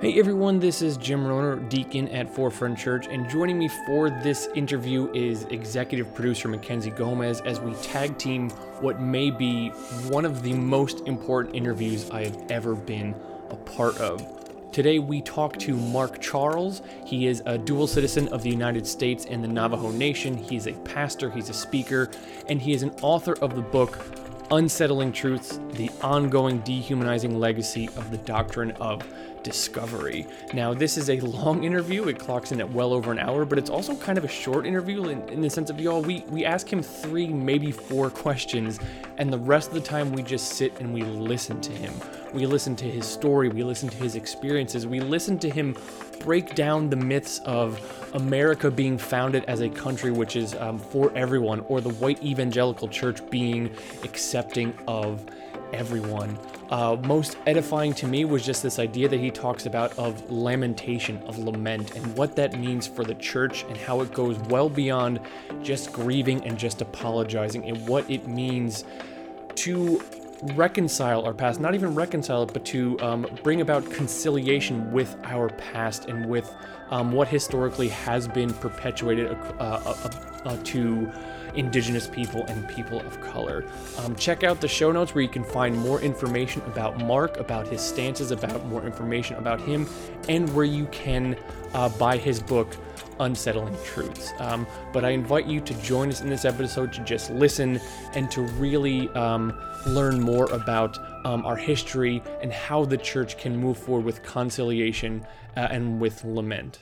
Hey everyone, this is Jim Rohner, Deacon at Forefront Church, and joining me for this interview is executive producer Mackenzie Gomez as we tag team what may be one of the most important interviews I have ever been a part of. Today we talk to Mark Charles. He is a dual citizen of the United States and the Navajo Nation. He is a pastor, he's a speaker, and he is an author of the book Unsettling Truths The Ongoing Dehumanizing Legacy of the Doctrine of Discovery. Now, this is a long interview. It clocks in at well over an hour, but it's also kind of a short interview in, in the sense of, y'all, we, we ask him three, maybe four questions, and the rest of the time we just sit and we listen to him. We listen to his story, we listen to his experiences, we listen to him break down the myths of America being founded as a country which is um, for everyone, or the white evangelical church being accepting of everyone. Uh, most edifying to me was just this idea that he talks about of lamentation, of lament, and what that means for the church and how it goes well beyond just grieving and just apologizing, and what it means to reconcile our past, not even reconcile it, but to um, bring about conciliation with our past and with um, what historically has been perpetuated uh, uh, uh, to Indigenous people and people of color. Um, check out the show notes where you can find more information about Mark, about his stances, about more information about him, and where you can uh, buy his book, Unsettling Truths. Um, but I invite you to join us in this episode to just listen and to really um, learn more about um, our history and how the church can move forward with conciliation uh, and with lament.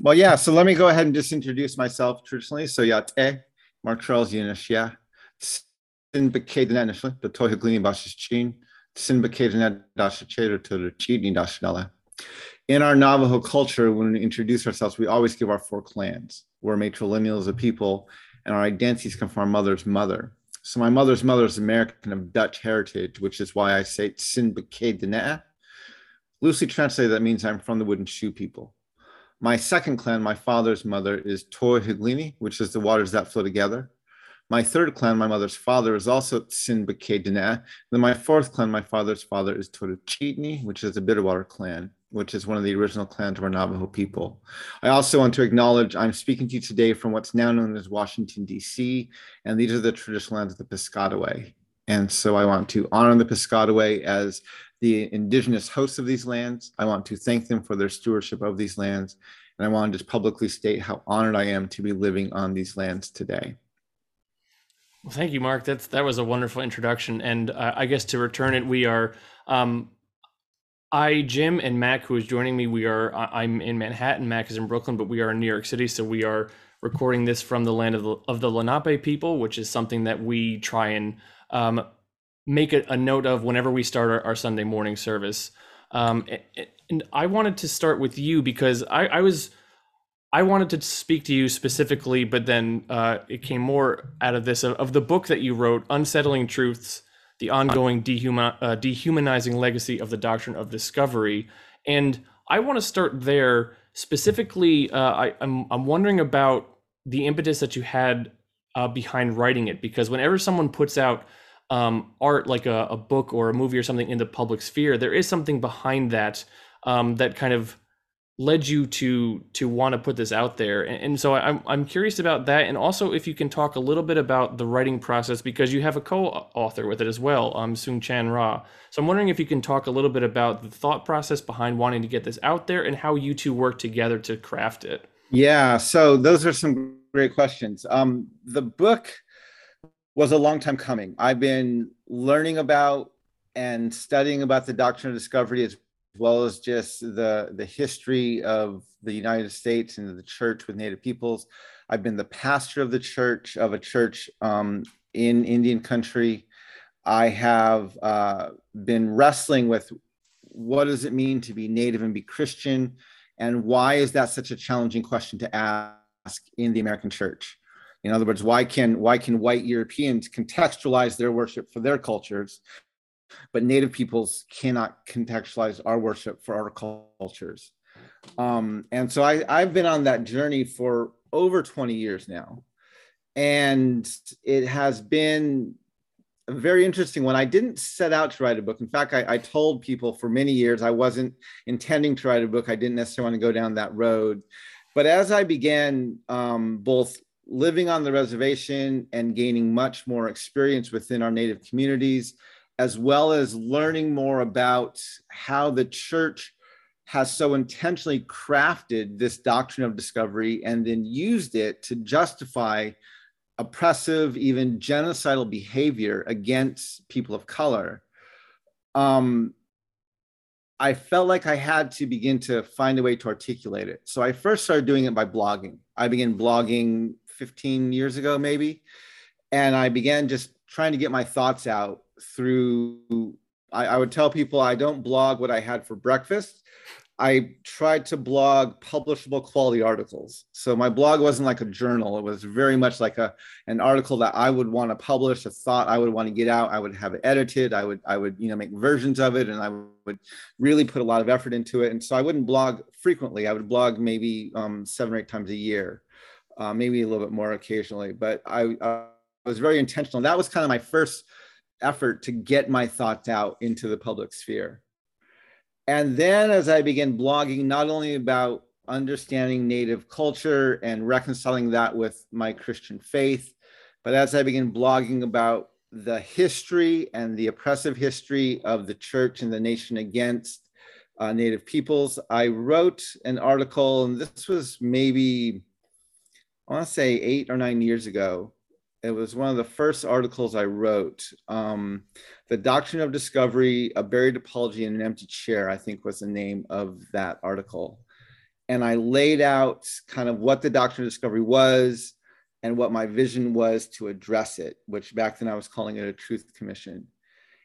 Well, yeah. So let me go ahead and just introduce myself traditionally. So yeah, te Mark Charles Yunishia. Sin bekeden initially, the toy glini bashes chin. Sin bekeden dash chater to the cheating dash In our Navajo culture, when we introduce ourselves, we always give our four clans. We're matrilineal as a people, and our identities come from our mother's mother. So my mother's mother is American of Dutch heritage, which is why I say Sin bekeden. Loosely translated, that means I'm from the wooden shoe people. My second clan, my father's mother, is Tor Higlini, which is the waters that flow together. My third clan, my mother's father, is also Sinbake Then my fourth clan, my father's father, is Toruchitni, which is a Bitterwater clan, which is one of the original clans of our Navajo people. I also want to acknowledge I'm speaking to you today from what's now known as Washington, D.C., and these are the traditional lands of the Piscataway. And so I want to honor the Piscataway as the indigenous hosts of these lands. I want to thank them for their stewardship of these lands. And I want to just publicly state how honored I am to be living on these lands today. Well, thank you, Mark. That's that was a wonderful introduction. And uh, I guess to return it, we are um, I, Jim, and Mac, who is joining me. We are I'm in Manhattan. Mac is in Brooklyn, but we are in New York City. So we are recording this from the land of the, of the Lenape people, which is something that we try and um, make a, a, note of whenever we start our, our Sunday morning service. Um, and I wanted to start with you because I, I, was I wanted to speak to you specifically, but then uh, it came more out of this of, of, the book that you wrote, "Unsettling Truths: The Ongoing Dehuman, uh, Dehumanizing Legacy of the Doctrine of Discovery." And I want to start there specifically. Uh, I, I'm I'm wondering about the impetus that you had uh, behind writing it because whenever someone puts out um, art like a, a, book or a movie or something in the public sphere, there is something behind that um, that kind of led you to to want to put this out there. And, and, so I'm I'm curious about that, and also if you can talk a little bit about the writing process because you have a co-author with it as well, um, Soong-Chan Rah. So I'm wondering if you can talk a little bit about the thought process behind wanting to get this out there and how you two work together to craft it. Yeah, so those are some great questions. Um, the book was a long time coming. I've been learning about and studying about the doctrine of discovery as well as just the, the history of the United States and the church with Native peoples. I've been the pastor of the church, of a church um, in Indian country. I have uh, been wrestling with what does it mean to be Native and be Christian? And why is that such a challenging question to ask in the American church? In other words, why can why can white Europeans contextualize their worship for their cultures, but Native peoples cannot contextualize our worship for our cultures? Um, and so I, I've been on that journey for over 20 years now, and it has been a very interesting one. I didn't set out to write a book. In fact, I, I, told people for many years I wasn't intending to write a book. I didn't necessarily want to go down that road. But as I began um, both living on the reservation and gaining much more experience within our native communities, as well as learning more about how the church has so intentionally crafted this doctrine of discovery and then used it to justify oppressive, even genocidal behavior against people of color. Um, I felt like I had to begin to find a way to articulate it. So I first started doing it by blogging. I began blogging 15 years ago, maybe. And I began just trying to get my thoughts out through. I, I would tell people I don't blog what I had for breakfast. I tried to blog publishable quality articles. So my blog wasn't like a journal. It was very much like a an article that I would want to publish, a thought I would want to get out. I would have it edited. I would I would you know make versions of it, and I would really put a lot of effort into it. And so I wouldn't blog frequently. I would blog maybe um, seven or eight times a year, uh, maybe a little bit more occasionally. But I, I was very intentional. That was kind of my first effort to get my thoughts out into the public sphere. And then as I began blogging, not only about understanding Native culture and reconciling that with my Christian faith, but as I began blogging about the history and the oppressive history of the church and the nation against uh, Native peoples, I wrote an article, and this was maybe, I want to say eight or nine years ago, it was one of the first articles I wrote. Um, the Doctrine of Discovery, A Buried Apology in an Empty Chair, I think was the name of that article. And I laid out kind of what the Doctrine of Discovery was and what my vision was to address it, which back then I was calling it a truth commission.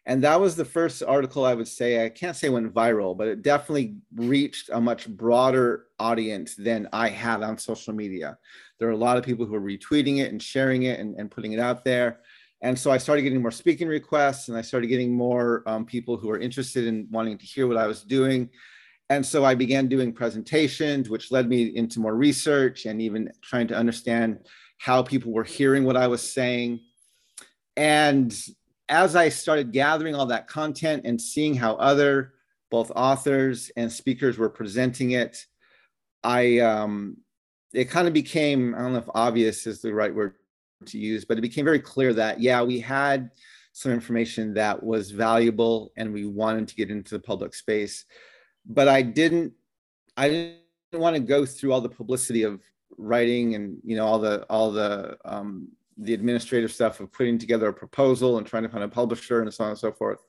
And that was the first article I would say, I can't say went viral, but it definitely reached a much broader audience than I had on social media. There are a lot of people who are retweeting it and sharing it and, and putting it out there. And so I started getting more speaking requests and I started getting more um, people who were interested in wanting to hear what I was doing. And so I began doing presentations, which led me into more research and even trying to understand how people were hearing what I was saying. And as I started gathering all that content and seeing how other both authors and speakers were presenting it, I um, it kind of became I don't know if obvious is the right word to use, but it became very clear that yeah, we had some information that was valuable and we wanted to get into the public space, but I didn't I didn't want to go through all the publicity of writing and you know all the all the um, the administrative stuff of putting together a proposal and trying to find a publisher and so on and so forth.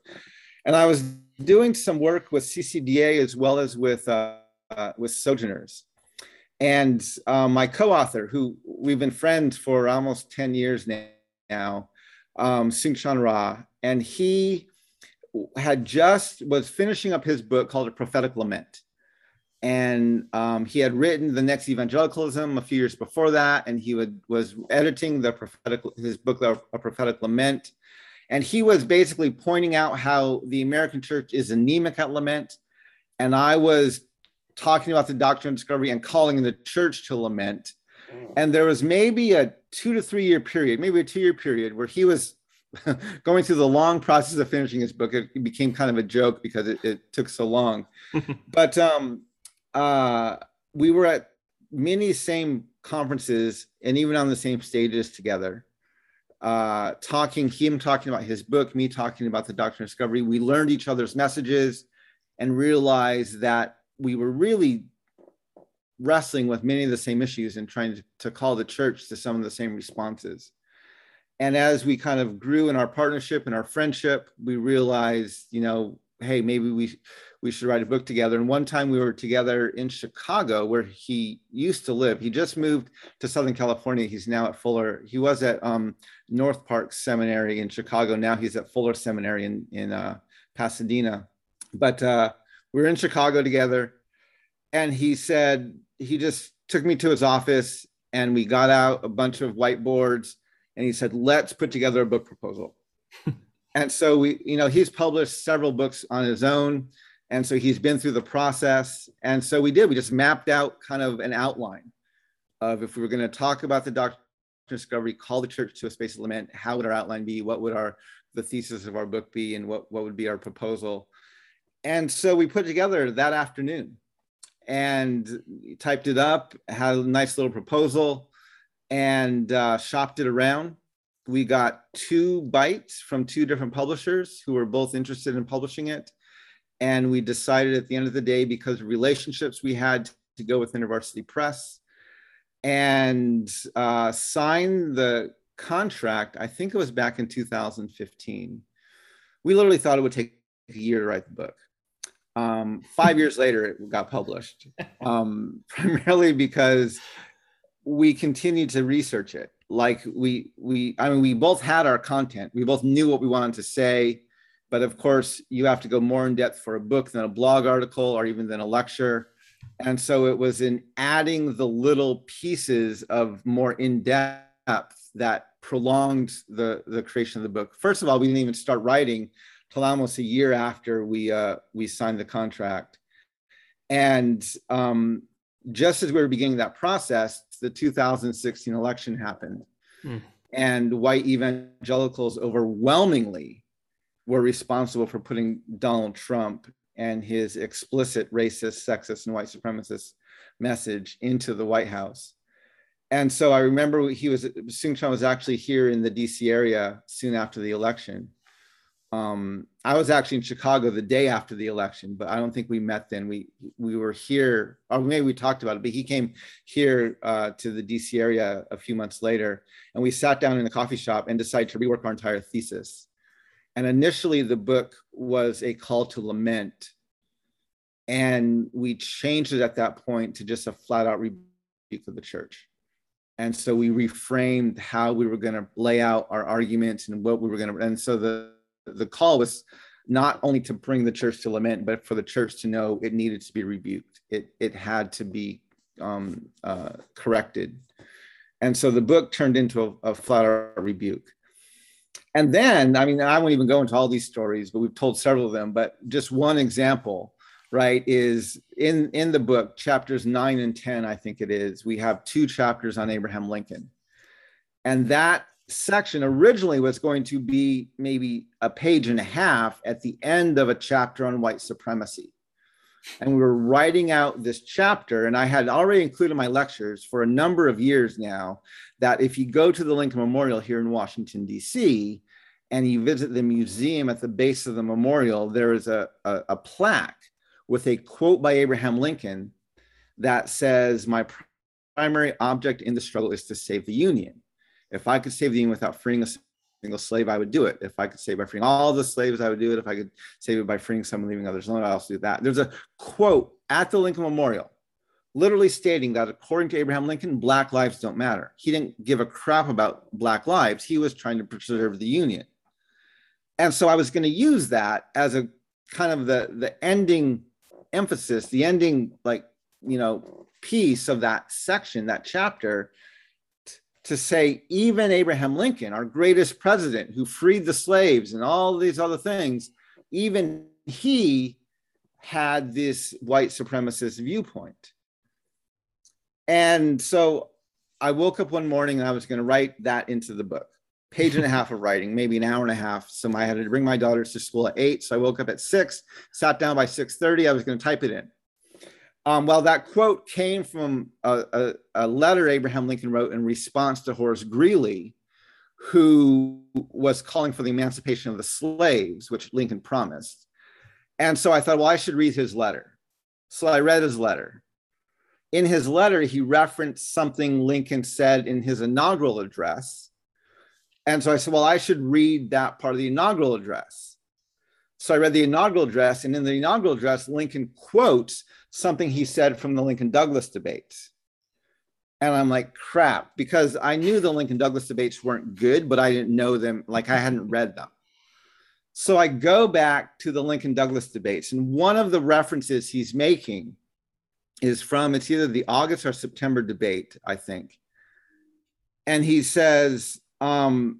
And I was doing some work with CCDA as well as with uh, uh, with Sojourners. And uh, my co-author, who we've been friends for almost 10 years now, um, Soong-Chan Rah, and he had just was finishing up his book called A Prophetic Lament and um, he had written the next evangelicalism a few years before that and he would, was editing the prophetic his book a prophetic lament. And he was basically pointing out how the american church is anemic at lament. And i was talking about the doctrine of discovery and calling the church to lament. Mm. and there was maybe a two to three year period maybe a two year period where he was going through the long process of finishing his book. It became kind of a joke because it, it took so long. But um uh, we were at many same conferences and even on the same stages together. Uh, talking him talking about his book me talking about the doctrine of discovery we learned each other's messages and realized that we were really wrestling with many of the same issues and trying to, to call the church to some of the same responses. And as we kind of grew in our partnership and our friendship we realized you know hey maybe we we should write a book together. And one time we were together in Chicago, where he used to live. He just moved to Southern California. He's now at Fuller. He was at um, North Park Seminary in Chicago. Now he's at Fuller Seminary in in uh, Pasadena. But uh, we were in Chicago together, and he said he just took me to his office, and we got out a bunch of whiteboards, and he said, "Let's put together a book proposal." and so we, you know, he's published several books on his own and so he's been through the process. And so we did, we just mapped out kind of an outline of if we were going to talk about the doctrine of discovery, call the church to a space of lament, how would our outline be? What would our the thesis of our book be and what, what would be our proposal. And so we put together that afternoon and typed it up, had a nice little proposal, and uh, shopped it around. We got two bites from two different publishers who were both interested in publishing it. And we decided at the end of the day, because of relationships we had to go with InterVarsity Press and uh, sign the contract. I think it was back in 2015. We literally thought it would take a year to write the book. Um, five years later, it got published, um, primarily because we continued to research it. Like we, we, I mean, we both had our content. We both knew what we wanted to say, but of course, you have to go more in depth for a book than a blog article or even than a lecture. And so it was in adding the little pieces of more in depth that prolonged the the creation of the book. First of all, we didn't even start writing till almost a year after we uh, we signed the contract, and um, just as we were beginning that process, the 2016 election happened, mm. and white evangelicals overwhelmingly were responsible for putting Donald Trump and his explicit racist, sexist, and white supremacist message into the White House. And so I remember he was Soong-Chan was actually here in the DC area soon after the election. Um, I was actually in Chicago the day after the election, but I don't think we met then. We we were here, or maybe we talked about it. But he came here uh, to the DC area a few months later, and we sat down in a coffee shop and decided to rework our entire thesis. And initially, the book was a call to lament, and we changed it at that point to just a flat out rebuke of the church and so we reframed how we were going to lay out our arguments and what we were going to and so the the call was not only to bring the church to lament but for the church to know it needed to be rebuked. It it had to be um, uh, corrected. And so the book turned into a, a flat out rebuke. And then i mean i won't even go into all these stories but we've told several of them but just one example right is in in the book chapters 9 and 10 i think it is we have two chapters on abraham lincoln. And that section originally was going to be maybe a page and a half at the end of a chapter on white supremacy and we were writing out this chapter and i had already included in my lectures for a number of years now that if you go to the lincoln memorial here in washington d.c and you visit the museum at the base of the memorial there is a, a, a plaque with a quote by Abraham Lincoln that says, My primary object in the struggle is to save the Union. If I could save the Union without freeing a single slave, I would do it. If I could save by freeing all the slaves, I would do it. If I could save it by freeing some and leaving others alone, I'd also do that. There's a quote at the Lincoln Memorial literally stating that according to Abraham Lincoln, Black lives don't matter. He didn't give a crap about Black lives. He was trying to preserve the Union. And so I was going to use that as a kind of the, the ending emphasis, the ending, like, you know, piece of that section, that chapter, to say even Abraham Lincoln, our greatest president who freed the slaves and all these other things, even he had this white supremacist viewpoint. And so I woke up one morning and I was going to write that into the book page and a half of writing, maybe an hour and a half. So I had to bring my daughters to school at eight. So I woke up at six, sat down by 6:30. I was going to type it in. Um, well, that quote came from a, a, a, letter Abraham Lincoln wrote in response to Horace Greeley, who was calling for the emancipation of the slaves, which Lincoln promised. And so I thought, well, I should read his letter. So I read his letter. In his letter, he referenced something Lincoln said in his inaugural address and so I said, well, I should read that part of the inaugural address. So I read the inaugural address, and in the inaugural address, Lincoln quotes something he said from the Lincoln Douglas debates. And I'm like, crap, because I knew the Lincoln Douglas debates weren't good, but I didn't know them, like I hadn't read them. So I go back to the Lincoln Douglas debates, and one of the references he's making is from it's either the August or September debate, I think. And he says, um,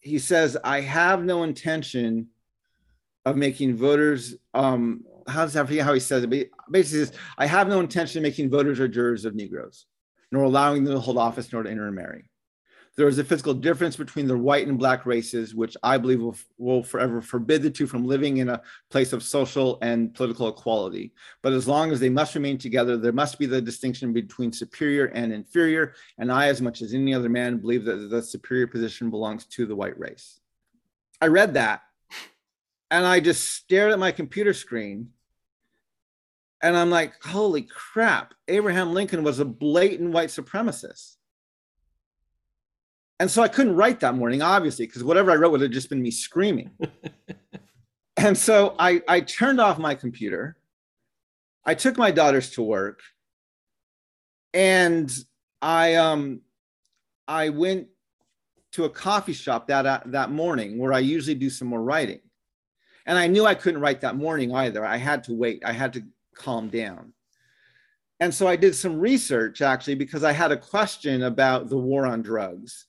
he says, I have no intention of making voters, um, how does that forget how he says it? But basically, says, I have no intention of making voters or jurors of Negroes, nor allowing them to hold office nor to intermarry. There is a physical difference between the white and black races, which I believe will, will forever forbid the two from living in a place of social and political equality. But as long as they must remain together, there must be the distinction between superior and inferior. And I, as much as any other man, believe that the superior position belongs to the white race. I read that and I just stared at my computer screen and I'm like, holy crap, Abraham Lincoln was a blatant white supremacist. And so I couldn't write that morning, obviously, because whatever I wrote would have just been me screaming. and so I, I turned off my computer. I took my daughters to work and I um I went to a coffee shop that uh, that morning where I usually do some more writing. And I knew I couldn't write that morning either. I had to wait. I had to calm down. And so I did some research actually because I had a question about the war on drugs.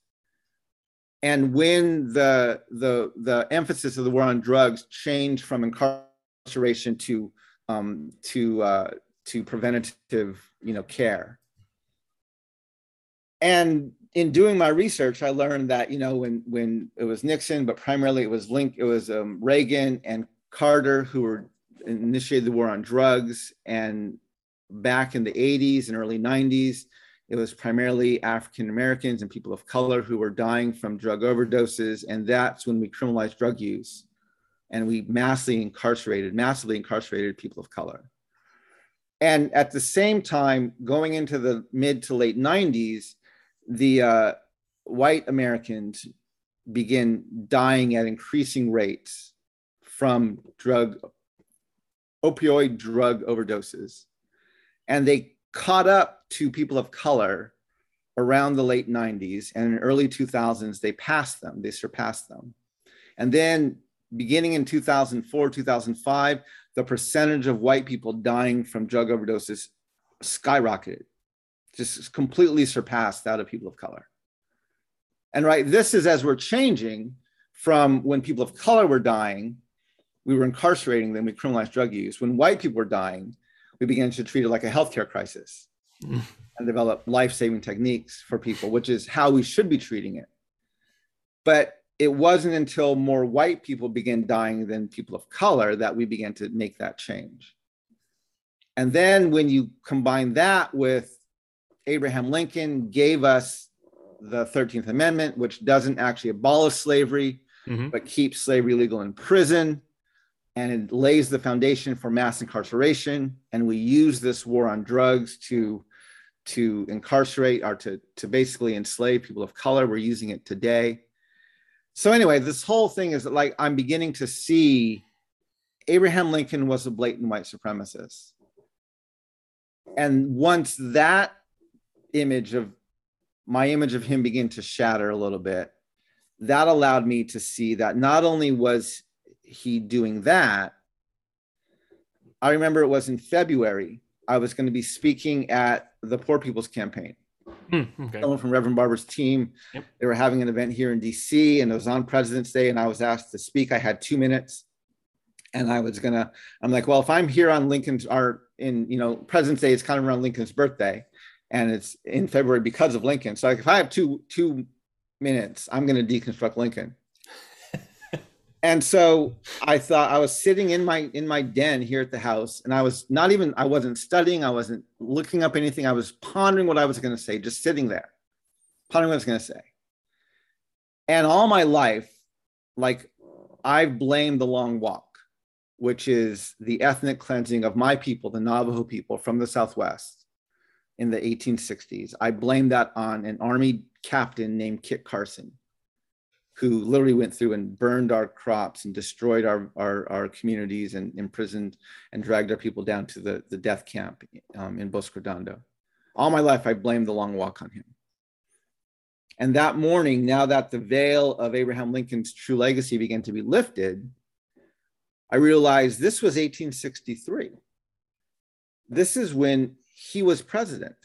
And when the, the, the emphasis of the war on drugs changed from incarceration to, um, to, uh, to preventative you know, care. And in doing my research, I learned that you know when when it was Nixon, but primarily it was Link, it was um, Reagan and Carter who were initiated the war on drugs. And back in the 80s and early 90s, it was primarily African Americans and people of color who were dying from drug overdoses. And that's when we criminalized drug use and we massively incarcerated, massively incarcerated people of color. And at the same time, going into the mid to late 90s, the uh, white Americans begin dying at increasing rates from drug opioid drug overdoses. And they caught up to people of color around the late 90s and in early 2000s, they passed them, they surpassed them. And then beginning in 2004, 2005, the percentage of white people dying from drug overdoses skyrocketed, just completely surpassed that of people of color. And right, this is as we're changing from when people of color were dying we were incarcerating them, we criminalized drug use. When white people were dying, we began to treat it like a healthcare crisis mm. and develop life-saving techniques for people, which is how we should be treating it. But it wasn't until more white people began dying than people of color that we began to make that change. And then when you combine that with Abraham Lincoln gave us the 13th Amendment, which doesn't actually abolish slavery, mm-hmm. but keeps slavery legal in prison and it lays the foundation for mass incarceration. And we use this war on drugs to to incarcerate or to, to basically enslave people of color. We're using it today. So anyway, this whole thing is like I'm beginning to see Abraham Lincoln was a blatant white supremacist. And once that image of my image of him began to shatter a little bit, that allowed me to see that not only was he doing that, I remember it was in February. I was going to be speaking at the Poor People's Campaign. Mm, okay. Someone from Reverend Barber's team. Yep. They were having an event here in DC and it was on President's Day. And I was asked to speak. I had two minutes. And I was gonna, I'm like, well, if I'm here on Lincoln's or in, you know, President's Day, it's kind of around Lincoln's birthday. And it's in February because of Lincoln. So like if I have two two minutes, I'm gonna deconstruct Lincoln and so i thought i was sitting in my in my den here at the house and i was not even i wasn't studying i wasn't looking up anything i was pondering what i was going to say just sitting there pondering what i was going to say and all my life like i've blamed the long walk which is the ethnic cleansing of my people the navajo people from the southwest in the 1860s i blame that on an army captain named kit carson who literally went through and burned our crops and destroyed our, our, our communities and imprisoned and dragged our people down to the, the death camp um, in Bosque Redondo. All my life, I blamed the long walk on him. And that morning, now that the veil of Abraham Lincoln's true legacy began to be lifted, I realized this was 1863. This is when he was president.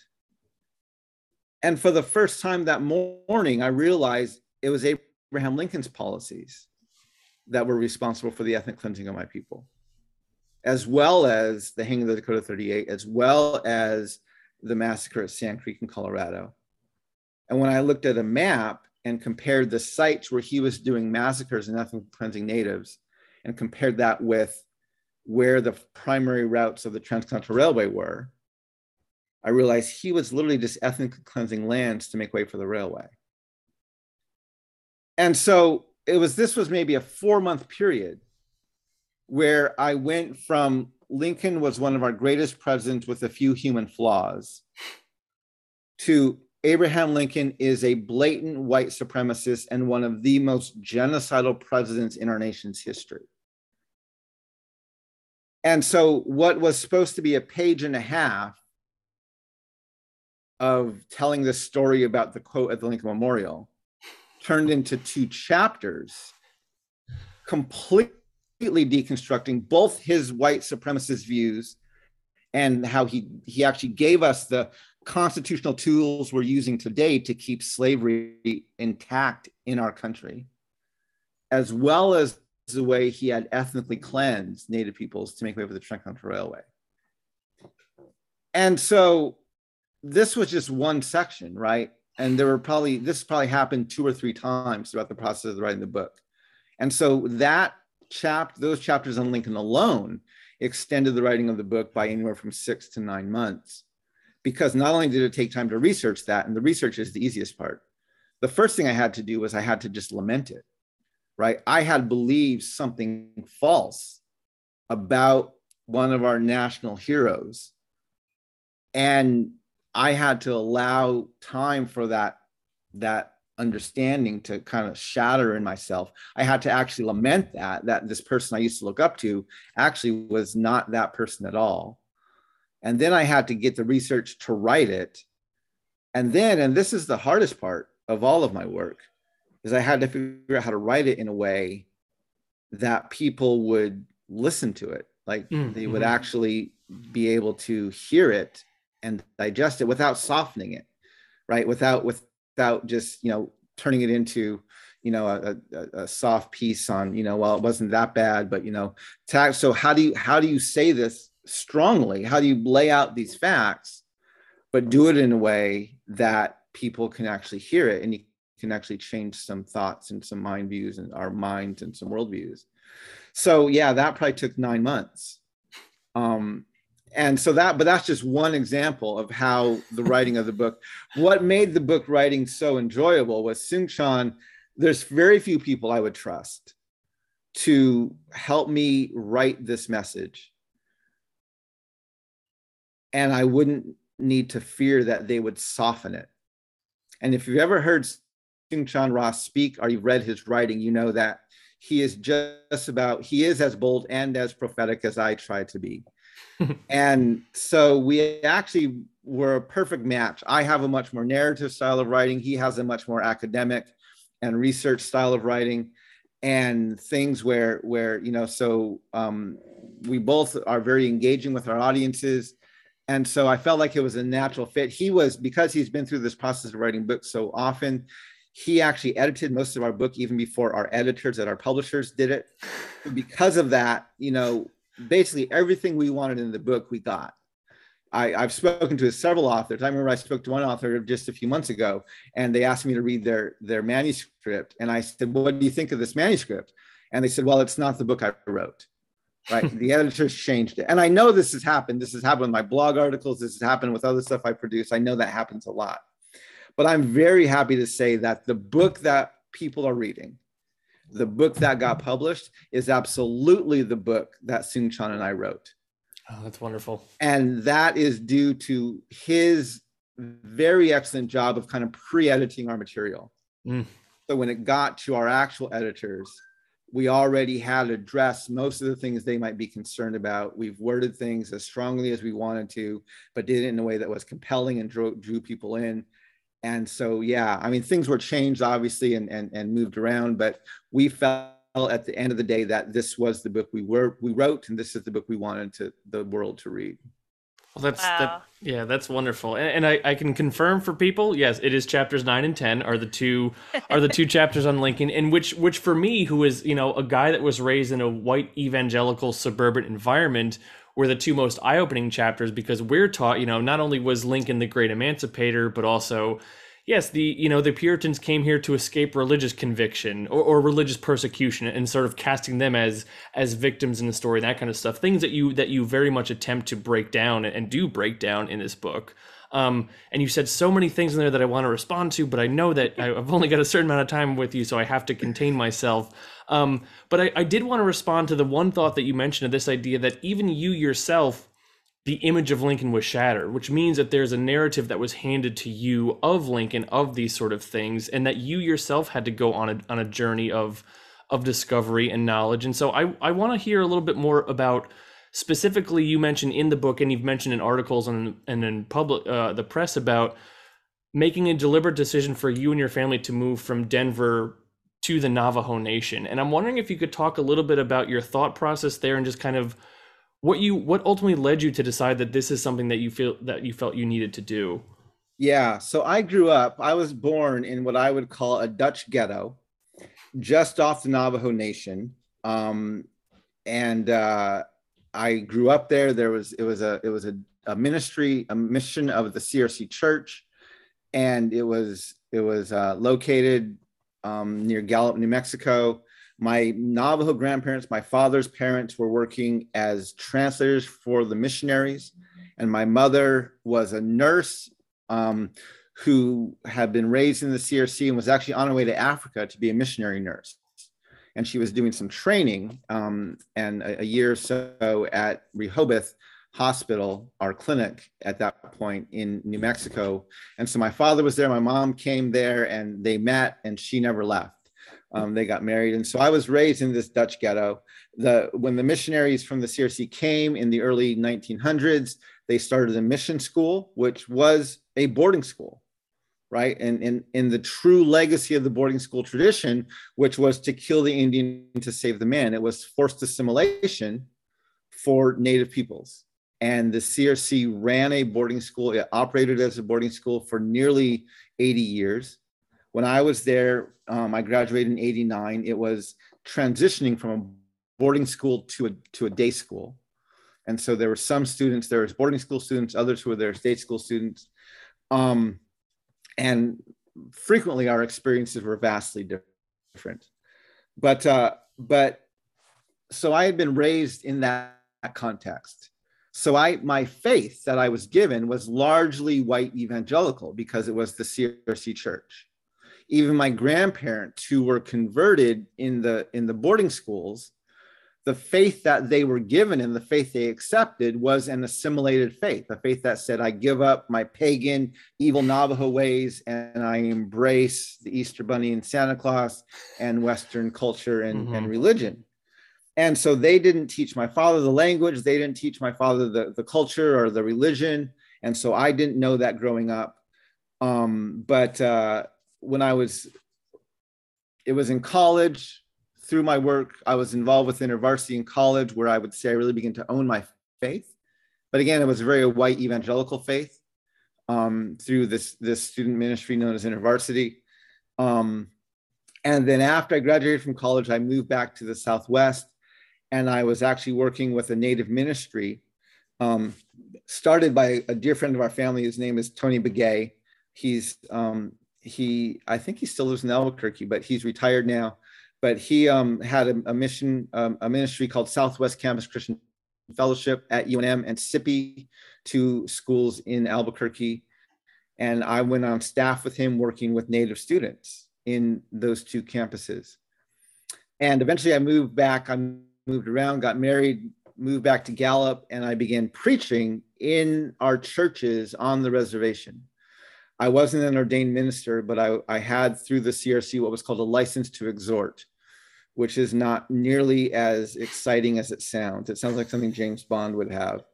And for the first time that morning, I realized it was Abraham Lincoln's policies that were responsible for the ethnic cleansing of my people, as well as the hanging of the Dakota 38, as well as the massacre at Sand Creek in Colorado. And when I looked at a map and compared the sites where he was doing massacres and ethnic cleansing natives and compared that with where the primary routes of the transcontinental railway were i realized he was literally just ethnically cleansing lands to make way for the railway and so it was this was maybe a four month period where i went from lincoln was one of our greatest presidents with a few human flaws to Abraham Lincoln is a blatant white supremacist and one of the most genocidal presidents in our nation's history. And so, what was supposed to be a page and a half of telling the story about the quote at the Lincoln Memorial turned into two chapters, completely deconstructing both his white supremacist views and how he he actually gave us the constitutional tools we're using today to keep slavery intact in our country, as well as the way he had ethnically cleansed Native peoples to make way for the Transcontinental Railway. And so this was just one section, right? And there were probably, this probably happened two or three times throughout the process of writing the book. And so that chapter, those chapters on Lincoln alone extended the writing of the book by anywhere from six to nine months because not only did it take time to research that, and the research is the easiest part, the first thing I had to do was I had to just lament it, right? I had believed something false about one of our national heroes. And I had to allow time for that, that understanding to kind of shatter in myself. I had to actually lament that, that this person I used to look up to actually was not that person at all and then I had to get the research to write it. And then, and this is the hardest part of all of my work, is I had to figure out how to write it in a way that people would listen to it. Like mm-hmm. they would actually be able to hear it and digest it without softening it, right? Without without just you know turning it into you know a, a, a soft piece on you know well it wasn't that bad but you know tag so how do you how do you say this strongly? How do you lay out these facts but do it in a way that people can actually hear it and you can actually change some thoughts and some mind views and our minds and some worldviews? So yeah that probably took nine months. Um, and so that but that's just one example of how the writing of the book what made the book writing so enjoyable was Soong-Chan there's very few people i would trust to help me write this message and I wouldn't need to fear that they would soften it. And if you've ever heard Soong-Chan Rah speak or you've read his writing, you know that he is just about, he is as bold and as prophetic as I try to be. and so we actually were a perfect match. I have a much more narrative style of writing. He has a much more academic and research style of writing and things where where you know so um, we both are very engaging with our audiences and so I felt like it was a natural fit. He was because he's been through this process of writing books so often. He actually edited most of our book even before our editors at our publishers did it. because of that, you know, basically everything we wanted in the book we got. I, have spoken to several authors. I remember I spoke to one author just a few months ago, and they asked me to read their their manuscript, and I said, "What do you think of this manuscript?" And they said, "Well, it's not the book I wrote." right? the editors changed it. And I know this has happened. This has happened with my blog articles. This has happened with other stuff I produce. I know that happens a lot. But I'm very happy to say that the book that people are reading, the book that got published, is absolutely the book that Soong-Chan and I wrote. Oh, that's wonderful. And that is due to his very excellent job of kind of pre editing our material. Mm. So when it got to our actual editors, we already had addressed most of the things they might be concerned about. We've worded things as strongly as we wanted to, but did it in a way that was compelling and drew, drew people in. And so, yeah, I mean, things were changed obviously and, and, and moved around, but we felt at the end of the day that this was the book we were we wrote, and this is the book we wanted to the world to read. Well, that's wow. that, yeah, that's wonderful, and, and, I, I can confirm for people, yes, it is chapters nine and ten are the two are the two chapters on Lincoln, in which which for me, who is you know a guy that was raised in a white evangelical suburban environment, were the two most eye opening chapters because we're taught, you know, not only was Lincoln the great emancipator, but also yes, the you know the Puritans came here to escape religious conviction or, or religious persecution, and sort of casting them as as victims in the story, that kind of stuff. Things that you that you very much attempt to break down and do break down in this book. Um, and you said so many things in there that I want to respond to, but I know that I've only got a certain amount of time with you, so I have to contain myself. Um, but I, I did want to respond to the one thought that you mentioned of this idea that even you yourself the image of Lincoln was shattered, which means that there's a narrative that was handed to you of Lincoln of these sort of things, and that you yourself had to go on a on a journey of of discovery and knowledge. And so I I want to hear a little bit more about specifically you mentioned in the book and you've mentioned in articles and and in public uh, the press about making a deliberate decision for you and your family to move from Denver to the Navajo Nation. And I'm wondering if you could talk a little bit about your thought process there and just kind of what you what ultimately led you to decide that this is something that you feel that you felt you needed to do? Yeah so i grew up i was born in what i would call a dutch ghetto just off the navajo nation. Um, and uh, i grew up there. There was it was a it was a, a ministry a mission of the crc church. And it was it was uh, located um, near gallup new mexico my Navajo grandparents, my father's parents were working as translators for the missionaries, and my mother was a nurse um, who had been raised in the CRC and was actually on her way to Africa to be a missionary nurse. And she was doing some training um, and a, a, year or so at Rehoboth Hospital, our clinic at that point in New Mexico. And so my father was there, my mom came there, and they met, and she never left. Um, they got married, and so I was raised in this Dutch ghetto. The when the missionaries from the CRC came in the early 1900s, they started a mission school, which was a boarding school, right? And in in the true legacy of the boarding school tradition, which was to kill the Indian to save the man, it was forced assimilation for Native peoples. And the CRC ran a boarding school. It operated as a boarding school for nearly 80 years when I was there, um, I graduated in 89. It was transitioning from a boarding school to a, to a day school. And so there were some students, there was boarding school students, others who were there state school students. Um, and frequently our experiences were vastly different. But, uh, but so I had been raised in that, that context. So I, my faith that I was given was largely white evangelical because it was the CRC church even my grandparents who were converted in the in the boarding schools the faith that they were given and the faith they accepted was an assimilated faith a faith that said i give up my pagan evil navajo ways and i embrace the easter bunny and santa claus and western culture and, mm-hmm. and religion and so they didn't teach my father the language they didn't teach my father the, the culture or the religion and so i didn't know that growing up um, but uh, when I was, it was in college through my work. I was involved with InterVarsity in college, where I would say I really began to own my faith. But again, it was a very white evangelical faith um, through this this student ministry known as InterVarsity. Um, and then after I graduated from college, I moved back to the Southwest, and I was actually working with a Native ministry um, started by a dear friend of our family. His name is Tony Begay. He's um, he I think he still lives in Albuquerque, but he's retired now. But he um, had a, a mission, um, a ministry called Southwest Campus Christian Fellowship at UNM and SIPI, two schools in Albuquerque. And I went on staff with him working with Native students in those two campuses. And eventually I moved back, I moved around, got married, moved back to Gallup, and I began preaching in our churches on the reservation. I wasn't an ordained minister, but I, I had through the CRC what was called a license to exhort, which is not nearly as exciting as it sounds. It sounds like something James Bond would have,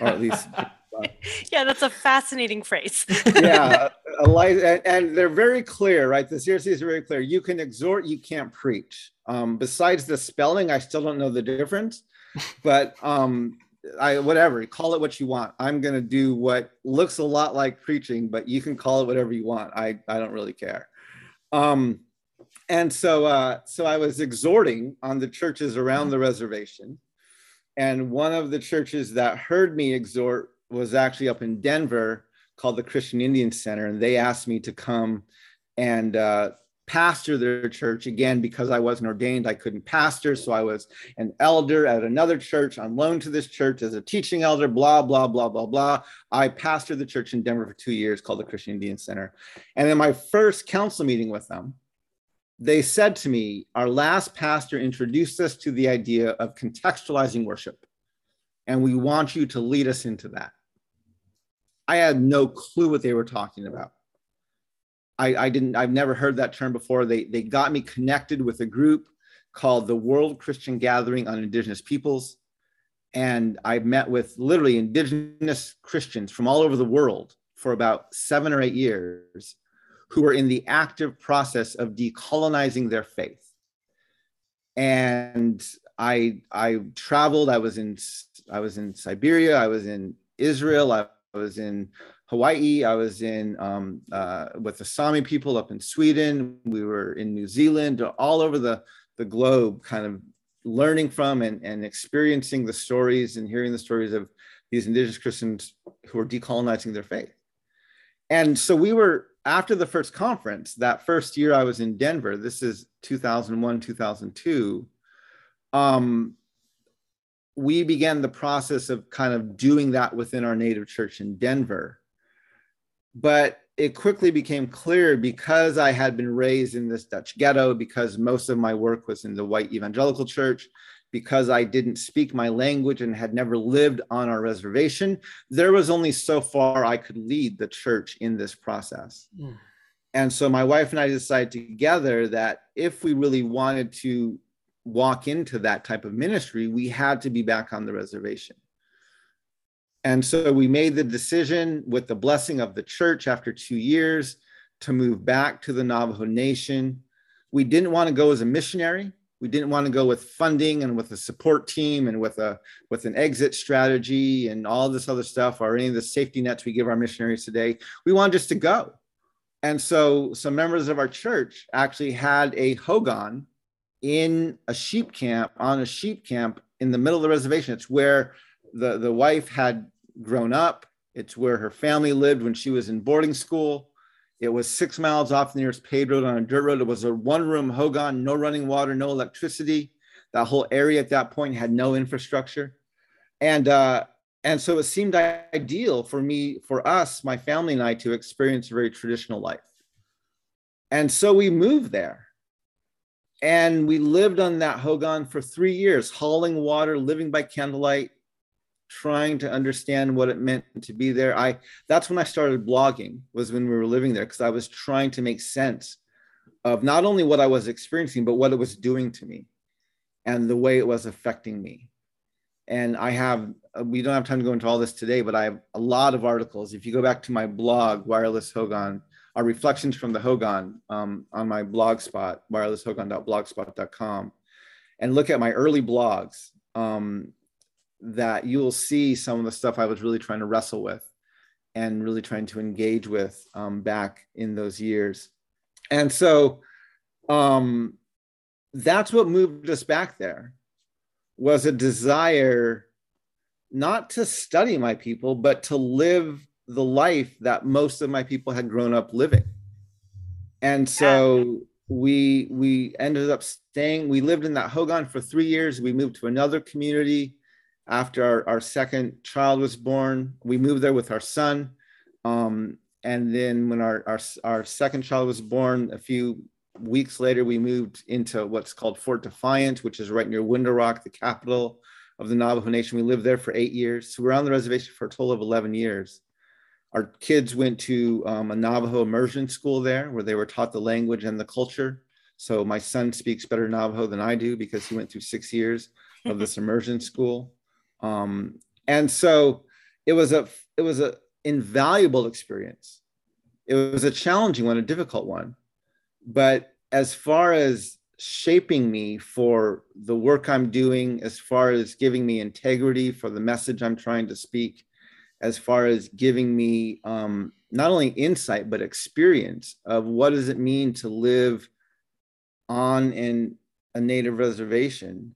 or at least. yeah, that's a fascinating phrase. yeah, a, a and, and, they're very clear, right? The CRC is very clear. You can exhort, you can't preach. Um, besides the spelling, I still don't know the difference, but um, I whatever call it what you want. I'm gonna do what looks a lot like preaching, but you can call it whatever you want. I I don't really care. Um, and so uh, so I was exhorting on the churches around the reservation, and one of the churches that heard me exhort was actually up in Denver called the Christian Indian Center, and they asked me to come and uh, pastor their church again because I wasn't ordained. I couldn't pastor, so I was an elder at another church on loan to this church as a teaching elder. Blah blah blah blah blah. I pastored the church in Denver for two years, called the Christian Indian Center, and in my first council meeting with them, they said to me, "Our last pastor introduced us to the idea of contextualizing worship, and we want you to lead us into that." I had no clue what they were talking about. I, I didn't, I've never heard that term before. They, they got me connected with a group called the World Christian Gathering on Indigenous Peoples. And I met with literally indigenous Christians from all over the world for about seven or eight years who were in the active process of decolonizing their faith. And I I traveled. I was in I was in Siberia. I was in Israel. I was in Hawaii. I was in um, uh, with the Sami people up in Sweden. We were in New Zealand, all over the, the globe, kind of learning from and, and experiencing the stories and hearing the stories of these indigenous Christians who are decolonizing their faith. And so we were, after the first conference, that first year I was in Denver, this is 2001, 2002. Um, we began the process of kind of doing that within our native church in Denver but it quickly became clear because I had been raised in this Dutch ghetto, because most of my work was in the white evangelical church, because I didn't speak my language and had never lived on our reservation, there was only so far I could lead the church in this process. Mm. And so my wife and I decided together that if we really wanted to walk into that type of ministry, we had to be back on the reservation. And so we made the decision with the blessing of the church after two years to move back to the Navajo Nation. We didn't want to go as a missionary. We didn't want to go with funding and with a support team and with a with an exit strategy and all this other stuff or any of the safety nets we give our missionaries today. We wanted just to go. And so some members of our church actually had a hogan in a sheep camp on a sheep camp in the middle of the reservation. It's where the, the wife had grown up. It's where her family lived when she was in boarding school. It was six miles off the nearest paved road on a dirt road. It was a one room hogan, no running water, no electricity. That whole area at that point had no infrastructure. And, uh, and so it seemed ideal for me, for us, my family and I, to experience a very traditional life. And so we moved there. And we lived on that hogan for three years, hauling water, living by candlelight, trying to understand what it meant to be there. I that's when i started blogging was when we were living there because i was trying to make sense of not only what i was experiencing but what it was doing to me and the way it was affecting me. And i have uh, we don't have time to go into all this today but i have a lot of articles. If you go back to my blog wireless hogan our reflections from the hogan um, on my blog spot wirelesshogan.blogspot.com and look at my early blogs um, that you will see some of the stuff I was really trying to wrestle with and really trying to engage with um, back in those years. And so um, that's what moved us back there was a desire not to study my people, but to live the life that most of my people had grown up living. And so we we ended up staying. We lived in that Hogan for three years. We moved to another community after our, our second child was born. We moved there with our son. Um, and then when our, our, our second child was born, a few weeks later, we moved into what's called Fort Defiance, which is right near Window Rock, the capital of the Navajo Nation. We lived there for eight years. So we are on the reservation for a total of 11 years. Our kids went to um, a Navajo immersion school there where they were taught the language and the culture. So my son speaks better Navajo than I do because he went through six years of this immersion school. Um, and so it was a it was an invaluable experience. It was a challenging one, a difficult one. But as far as shaping me for the work I'm doing, as far as giving me integrity for the message I'm trying to speak, as far as giving me um, not only insight but experience of what does it mean to live on in a native reservation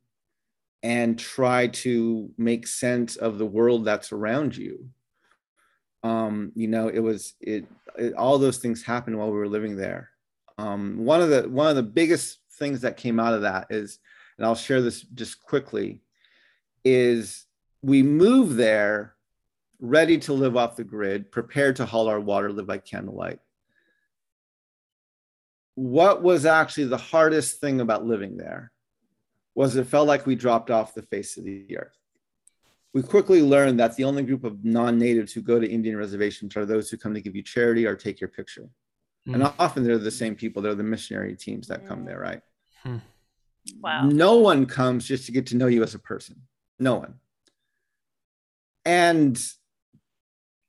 and try to make sense of the world that's around you Um, you know, it was it, it all those things happened while we were living there. Um, one of the one of the biggest things that came out of that is, and I'll share this just quickly, is we moved there ready to live off the grid, prepared to haul our water, live by candlelight. What was actually the hardest thing about living there was it felt like we dropped off the face of the earth. We quickly learned that the only group of non natives who go to Indian reservations are those who come to give you charity or take your picture. Mm. And often they're the same people, they're the missionary teams that come there, right? Hmm. Wow. No one comes just to get to know you as a person. No one. And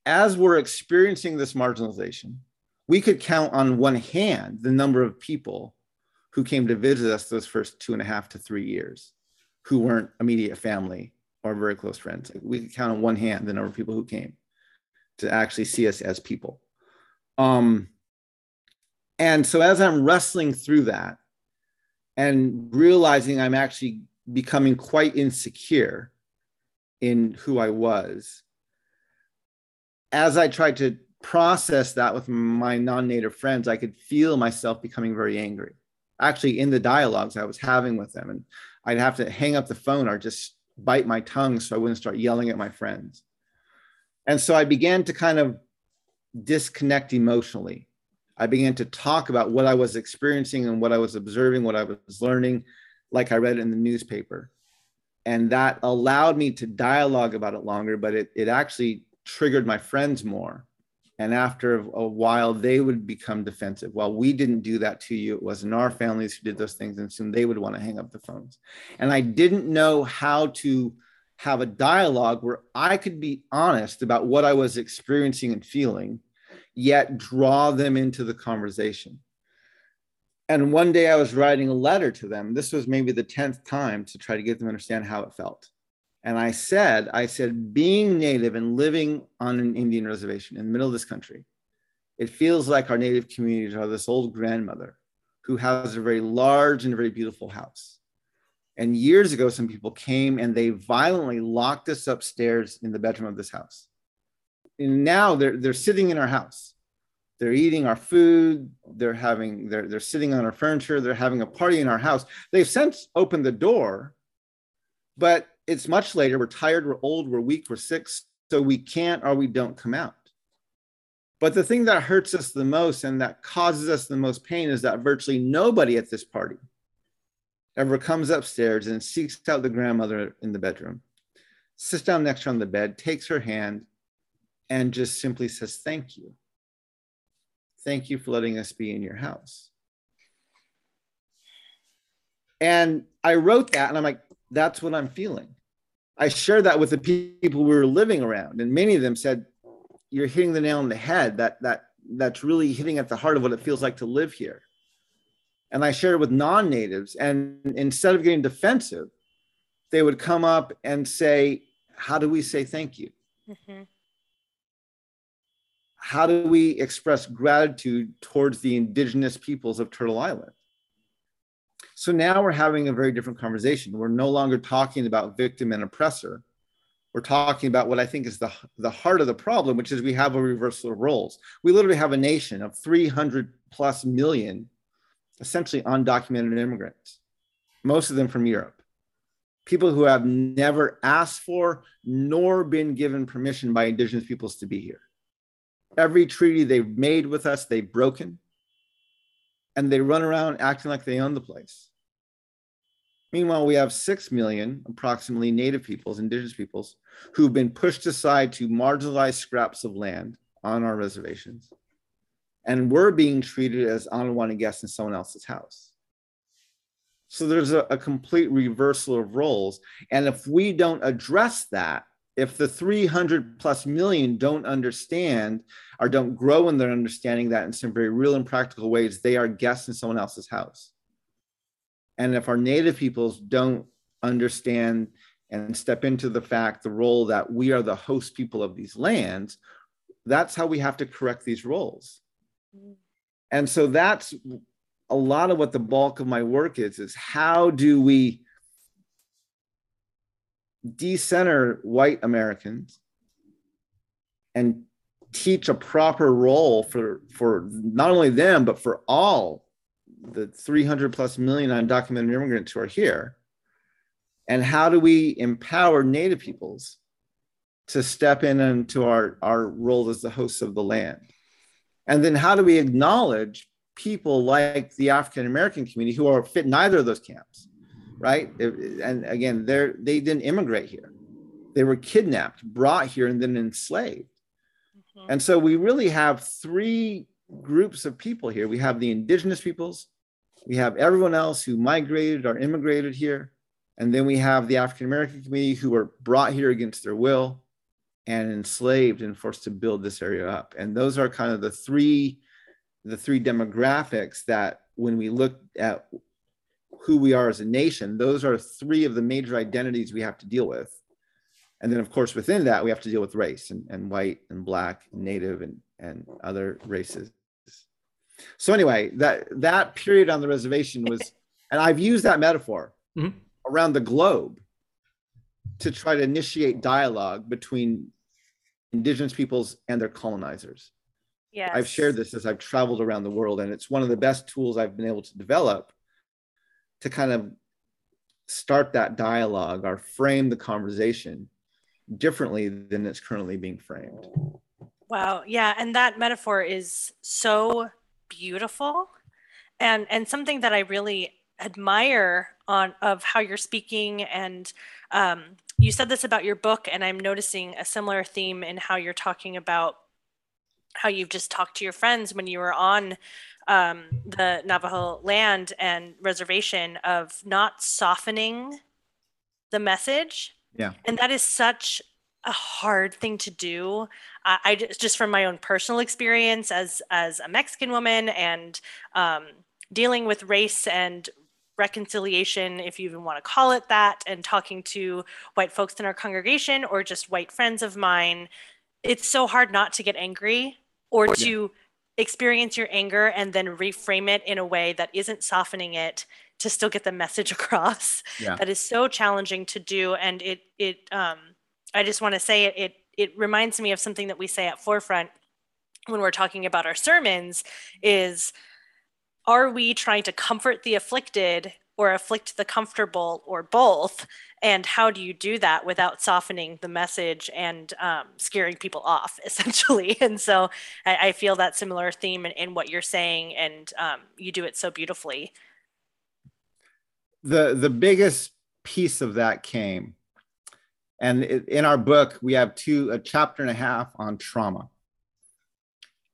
as we're experiencing this marginalization, we could count on one hand the number of people who came to visit us those first two and a half to three years who weren't immediate family or very close friends. We could count on one hand the number of people who came to actually see us as people. Um, and so as I'm wrestling through that and realizing I'm actually becoming quite insecure in who I was, as I tried to process that with my non-native friends, I could feel myself becoming very angry. Actually, in the dialogues I was having with them, and I'd have to hang up the phone or just bite my tongue so I wouldn't start yelling at my friends. And so I began to kind of disconnect emotionally. I began to talk about what I was experiencing and what I was observing, what I was learning, like I read in the newspaper. And that allowed me to dialogue about it longer, but it, it actually triggered my friends more. And after a while, they would become defensive. Well, we didn't do that to you. It wasn't our families who did those things. And soon they would want to hang up the phones. And I didn't know how to have a dialogue where I could be honest about what I was experiencing and feeling, yet draw them into the conversation. And one day I was writing a letter to them. This was maybe the 10th time to try to get them to understand how it felt. And I said, I said, being native and living on an Indian reservation in the middle of this country, it feels like our native communities are this old grandmother who has a very large and very beautiful house. And years ago, some people came and they violently locked us upstairs in the bedroom of this house. And now they're, they're sitting in our house. They're eating our food. They're having, they're, they're sitting on our furniture. They're having a party in our house. They've since opened the door, but it's much later. We're tired, we're old, we're weak, we're sick, so we can't or we don't come out. But the thing that hurts us the most and that causes us the most pain is that virtually nobody at this party ever comes upstairs and seeks out the grandmother in the bedroom, sits down next to her on the bed, takes her hand, and just simply says, Thank you. Thank you for letting us be in your house. And I wrote that and I'm like, that's what I'm feeling. I shared that with the people we were living around, and many of them said, "You're hitting the nail on the head. That that that's really hitting at the heart of what it feels like to live here." And I shared it with non-natives, and instead of getting defensive, they would come up and say, "How do we say thank you?" Mm-hmm. How do we express gratitude towards the indigenous peoples of Turtle Island? So now we're having a very different conversation. We're no longer talking about victim and oppressor. We're talking about what I think is the, the heart of the problem, which is we have a reversal of roles. We literally have a nation of 300 plus million, essentially undocumented immigrants, most of them from Europe. People who have never asked for nor been given permission by Indigenous peoples to be here. Every treaty they've made with us, they've broken and they run around acting like they own the place. Meanwhile, we have 6 million approximately native peoples, indigenous peoples, who've been pushed aside to marginalized scraps of land on our reservations. And we're being treated as unwanted guests in someone else's house. So there's a, a complete reversal of roles. And if we don't address that, if the 300 plus million don't understand or don't grow in their understanding that in some very real and practical ways, they are guests in someone else's house. And if our native peoples don't understand and step into the fact, the role that we are the host people of these lands, that's how we have to correct these roles. And so that's a lot of what the bulk of my work is, is how do we decenter white Americans and teach a proper role for for not only them but for all the 300 plus million undocumented immigrants who are here. And how do we empower native peoples to step in into our, our role as the hosts of the land? And then how do we acknowledge people like the african american community who are fit in either of those camps right and again they're they didn't immigrate here they were kidnapped brought here and then enslaved mm-hmm. and so we really have three groups of people here we have the indigenous peoples we have everyone else who migrated or immigrated here. And then we have the African American community who were brought here against their will and enslaved and forced to build this area up. And those are kind of the three the three demographics that when we look at who we are as a nation, those are three of the major identities we have to deal with. And then, of course, within that, we have to deal with race and, and white and black and native and, and other races. So anyway, that that period on the reservation was, and I've used that metaphor mm-hmm. around the globe to try to initiate dialogue between indigenous peoples and their colonizers. Yes. I've shared this as I've traveled around the world, and it's one of the best tools I've been able to develop to kind of start that dialogue or frame the conversation differently than it's currently being framed. Wow. Yeah. And that metaphor is so beautiful and and something that I really admire on of how you're speaking and um, you said this about your book and i'm noticing a similar theme in how you're talking about how you've just talked to your friends when you were on um, the navajo land and reservation of not softening the message yeah and that is such a hard thing to do. I, I just from my own personal experience as as a Mexican woman and um, dealing with race and reconciliation, if you even want to call it that, and talking to white folks in our congregation or just white friends of mine, it's so hard not to get angry or to yeah. Experience your anger and then reframe it in a way that isn't softening it to still get the message across. Yeah. That is so challenging to do, and it it um, I just want to say it, it it reminds me of something that we say at forefront when we're talking about our sermons is are we trying to comfort the afflicted or afflict the comfortable or both and how do you do that without softening the message and um, scaring people off essentially and so i, I feel that similar theme in, in, what you're saying and um, you do it so beautifully the the biggest piece of that came and in our book, we have two, a chapter and a half on trauma.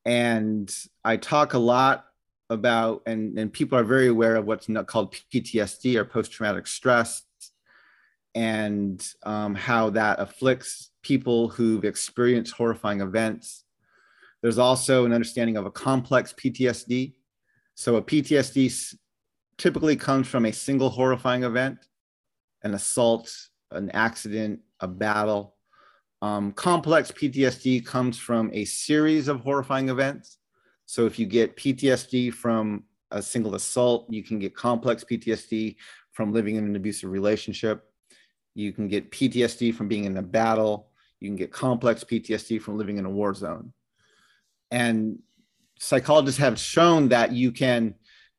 And I talk a lot about, and, and people are very aware of what's called PTSD or post traumatic stress, and um, how that afflicts people who've experienced horrifying events. There's also an understanding of a complex PTSD. So, a PTSD typically comes from a single horrifying event, an assault, an accident, a battle. Um, complex PTSD comes from a series of horrifying events. So if you get PTSD from a single assault, you can get complex PTSD from living in an abusive relationship. You can get PTSD from being in a battle. You can get complex PTSD from living in a war zone. And psychologists have shown that you can,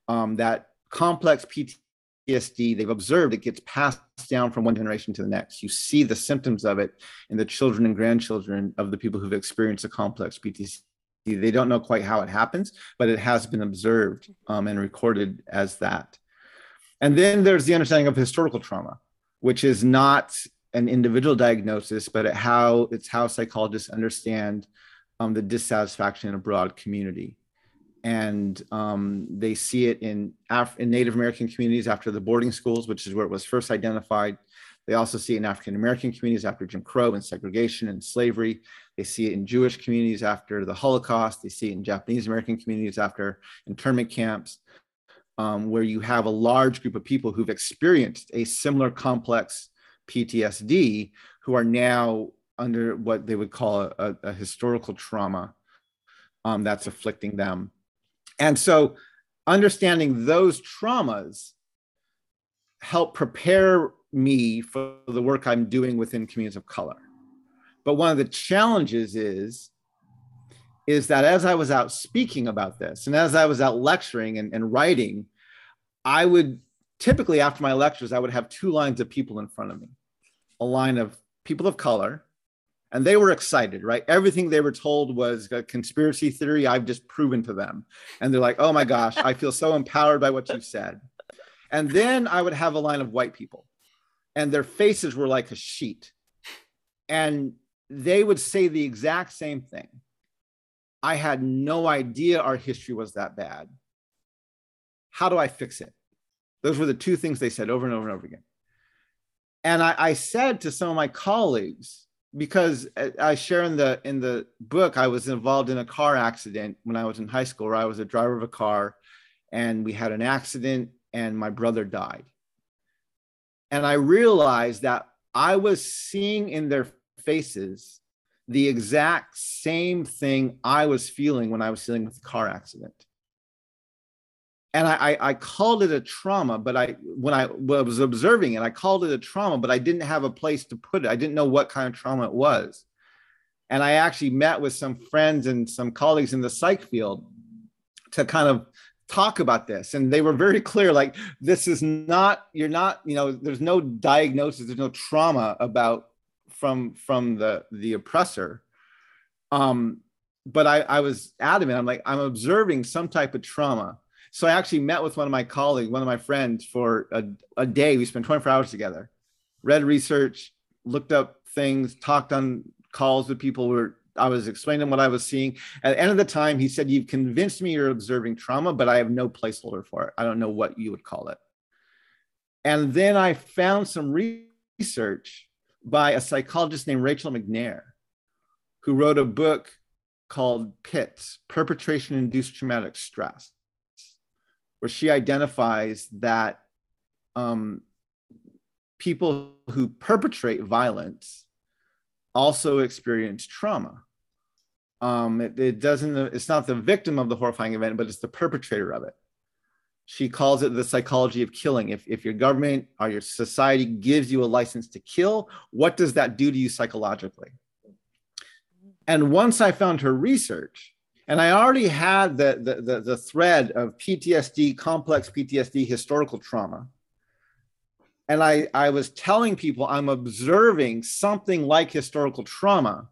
um, that complex PTSD they've observed it gets passed down from one generation to the next. You see the symptoms of it in the children and grandchildren of the people who've experienced a complex PTSD. They don't know quite how it happens, but it has been observed um, and recorded as that. And then there's the understanding of historical trauma, which is not an individual diagnosis, but how it's how psychologists understand um, the dissatisfaction in a broad community and um, they see it in, Af- in Native American communities after the boarding schools, which is where it was first identified. They also see it in African American communities after Jim Crow and segregation and slavery. They see it in Jewish communities after the Holocaust. They see it in Japanese American communities after internment camps, um, where you have a large group of people who've experienced a similar complex PTSD who are now under what they would call a, a historical trauma um, that's afflicting them and so understanding those traumas help prepare me for the work I'm doing within communities of color. But one of the challenges is is that as I was out speaking about this and as I was out lecturing and, and writing, I would typically after my lectures, I would have two lines of people in front of me a line of people of color, and they were excited, right? Everything they were told was a conspiracy theory I've just proven to them. And they're like, oh my gosh, I feel so empowered by what you've said. And then I would have a line of white people, and their faces were like a sheet. And they would say the exact same thing. I had no idea our history was that bad. How do I fix it? Those were the two things they said over and over and over again. And I, I said to some of my colleagues, because I share in the in the book, I was involved in a car accident when I was in high school, where I was a driver of a car, and we had an accident, and my brother died. And I realized that I was seeing in their faces the exact same thing I was feeling when I was dealing with the car accident and I, I, called it a trauma, but I when I was observing it, I called it a trauma, but I didn't have a place to put it. I didn't know what kind of trauma it was. And I actually met with some friends and some colleagues in the psych field to kind of talk about this. And they were very clear like, this is not, you're not, you know, there's no diagnosis, there's no trauma about from from the the oppressor. Um, but I, I was adamant. I'm like, I'm observing some type of trauma so I actually met with one of my colleagues, one of my friends for a, a day. We spent 24 hours together, read research, looked up things, talked on calls with people where I was explaining what I was seeing. At the end of the time, he said, You've convinced me you're observing trauma, but I have no placeholder for it. I don't know what you would call it. And then I found some research by a psychologist named Rachel MacNair, who wrote a book called PITS Perpetration Induced Traumatic Stress where she identifies that um, people who perpetrate violence also experience trauma. Um, it, it, doesn't, it's not the victim of the horrifying event, but it's the perpetrator of it. She calls it the psychology of killing. If, if your government or your society gives you a license to kill, what does that do to you psychologically? And once I found her research, and I already had the, the, the, the, thread of PTSD, complex PTSD, historical trauma. And I, I was telling people I'm observing something like historical trauma,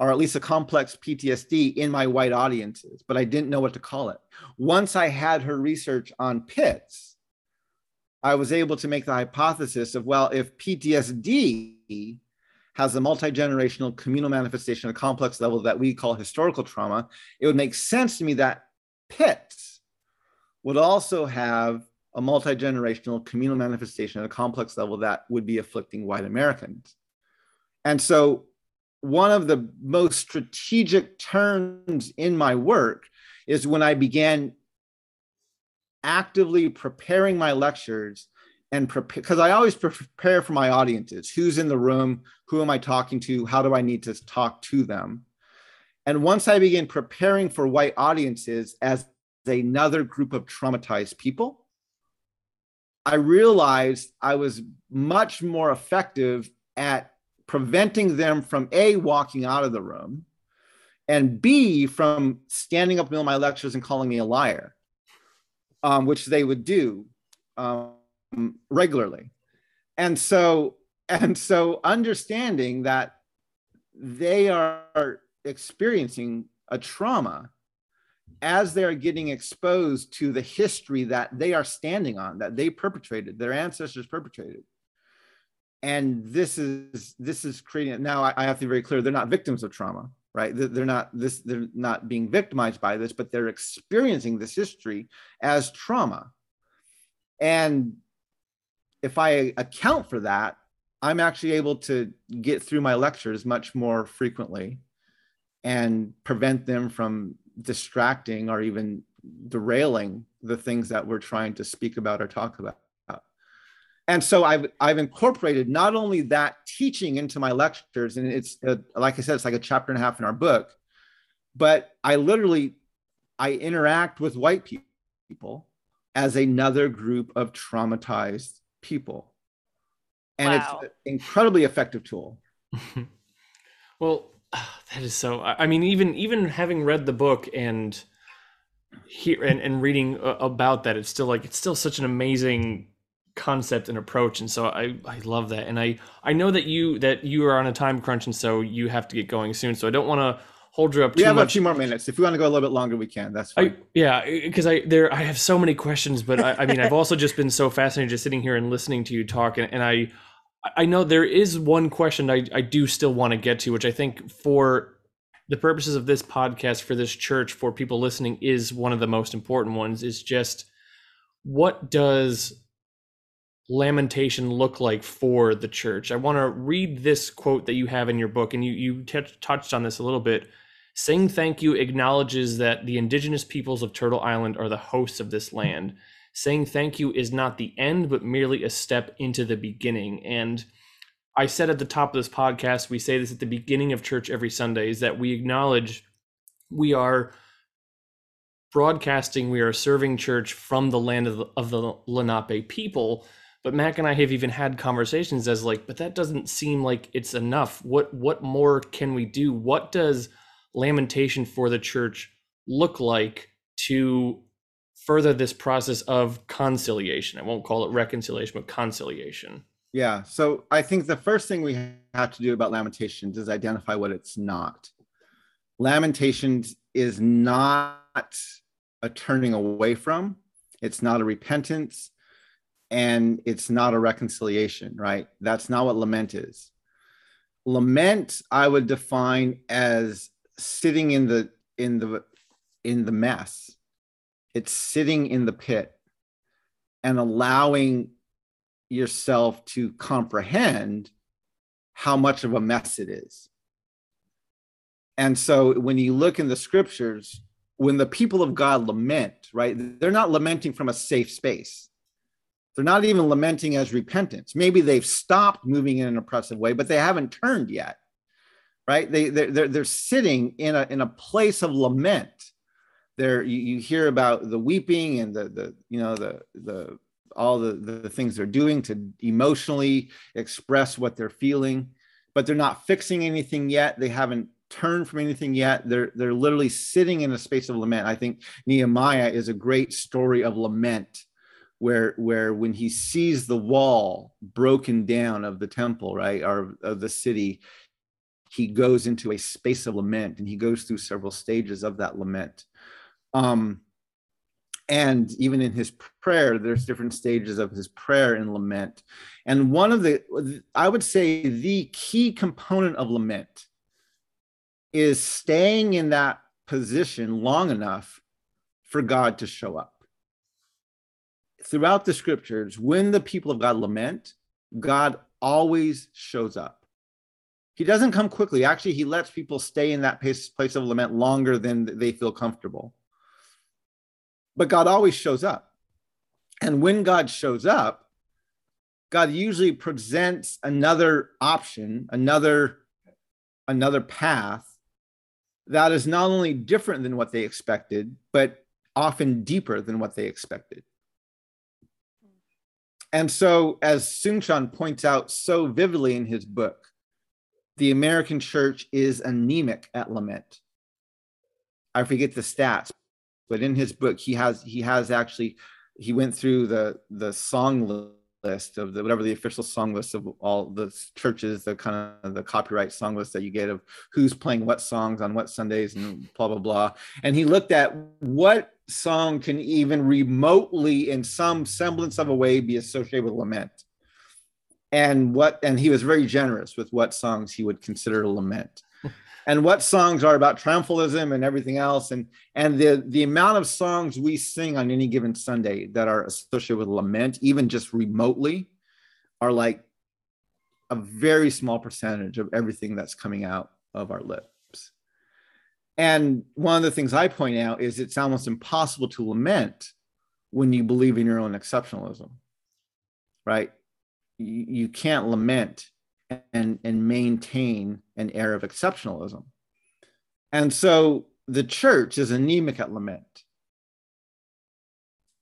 or at least a complex PTSD in my white audiences, but I didn't know what to call it. Once I had her research on PITS, I was able to make the hypothesis of, well, if PTSD has a multi-generational communal manifestation at a complex level that we call historical trauma, it would make sense to me that PITS would also have a multi-generational communal manifestation at a complex level that would be afflicting white Americans. And so one of the most strategic turns in my work is when I began actively preparing my lectures and prepare because I always prepare for my audiences. Who's in the room? Who am I talking to? How do I need to talk to them? And once I began preparing for white audiences as another group of traumatized people, I realized I was much more effective at preventing them from A, walking out of the room, and B, from standing up in the middle of my lectures and calling me a liar, um, which they would do. Um, regularly. And so, and so understanding that they are experiencing a trauma as they're getting exposed to the history that they are standing on, that they perpetrated, their ancestors perpetrated. And this is this is creating now I, I have to be very clear, they're not victims of trauma, right? They're not this, they're not being victimized by this, but they're experiencing this history as trauma. And if I account for that, I'm actually able to get through my lectures much more frequently and prevent them from distracting or even derailing the things that we're trying to speak about or talk about. And so I've, I've incorporated not only that teaching into my lectures, and it's a, like I said, it's like a chapter and a half in our book, but I literally I interact with white people as another group of traumatized people. And wow. it's an incredibly effective tool. well, That is so. I mean, even even having read the book and here and, and reading uh, about that, it's still like it's still such an amazing concept and approach. And so I I love that. And I I know that you that you are on a time crunch, and so you have to get going soon. So I don't want to hold you up we too have much. a few more minutes. If we want to go a little bit longer, we can. That's I, fine. yeah, because I there I have so many questions, but I, I mean I've also just been so fascinated just sitting here and listening to you talk, and, and I I know there is one question I I do still want to get to, which I think for the purposes of this podcast for this church for people listening is one of the most important ones. Is just what does lamentation look like for the church? I want to read this quote that you have in your book, and you you t- touched on this a little bit. Saying thank you acknowledges that the indigenous peoples of Turtle Island are the hosts of this land. Saying thank you is not the end, but merely a step into the beginning. And I said at the top of this podcast, we say this at the beginning of church every Sunday, is that we acknowledge we are broadcasting, we are serving church from the land of the, of the Lenape people. But Mac and I have even had conversations as like, but that doesn't seem like it's enough. What what more can we do? What does lamentation for the church look like to further this process of conciliation? I won't call it reconciliation, but conciliation. Yeah. So I think the first thing we have to do about Lamentations is identify what it's not. Lamentations is not a turning away from, it's not a repentance, and it's not a reconciliation, right? That's not what lament is. Lament, I would define as sitting in the in the in the mess. It's sitting in the pit and allowing yourself to comprehend how much of a mess it is. And so when you look in the scriptures, when the people of God lament, right, they're not lamenting from a safe space. They're not even lamenting as repentance. Maybe they've stopped moving in an oppressive way, but they haven't turned yet, right? They, they're, they're, they're sitting in a, in a place of lament. There, you, you hear about the weeping and the, the you know, the, the all the, the things they're doing to emotionally express what they're feeling, but they're not fixing anything yet. They haven't turned from anything yet. They're they're literally sitting in a space of lament. I think Nehemiah is a great story of lament, where where when he sees the wall broken down of the temple, right, or of the city, he goes into a space of lament, and he goes through several stages of that lament. Um, and even in his prayer there's different stages of his prayer and lament and one of the i would say the key component of lament is staying in that position long enough for god to show up throughout the scriptures when the people of god lament god always shows up he doesn't come quickly actually he lets people stay in that place, place of lament longer than they feel comfortable but God always shows up. And when God shows up, God usually presents another option, another another path that is not only different than what they expected, but often deeper than what they expected. And so, as Soong-Chan points out so vividly in his book, the American church is anemic at lament. I forget the stats, but in his book he has he has actually he went through the the song list of the whatever the official song list of all the churches the kind of the copyright song list that you get of who's playing what songs on what sundays and blah blah blah. And he looked at what song can even remotely in some semblance of a way be associated with lament. And what and he was very generous with what songs he would consider lament and what songs are about triumphalism and everything else. And and the the amount of songs we sing on any given sunday that are associated with lament even just remotely are like a very small percentage of everything that's coming out of our lips. And one of the things i point out is it's almost impossible to lament when you believe in your own exceptionalism right? You, you can't lament and, and maintain an air of exceptionalism. And so the church is anemic at lament.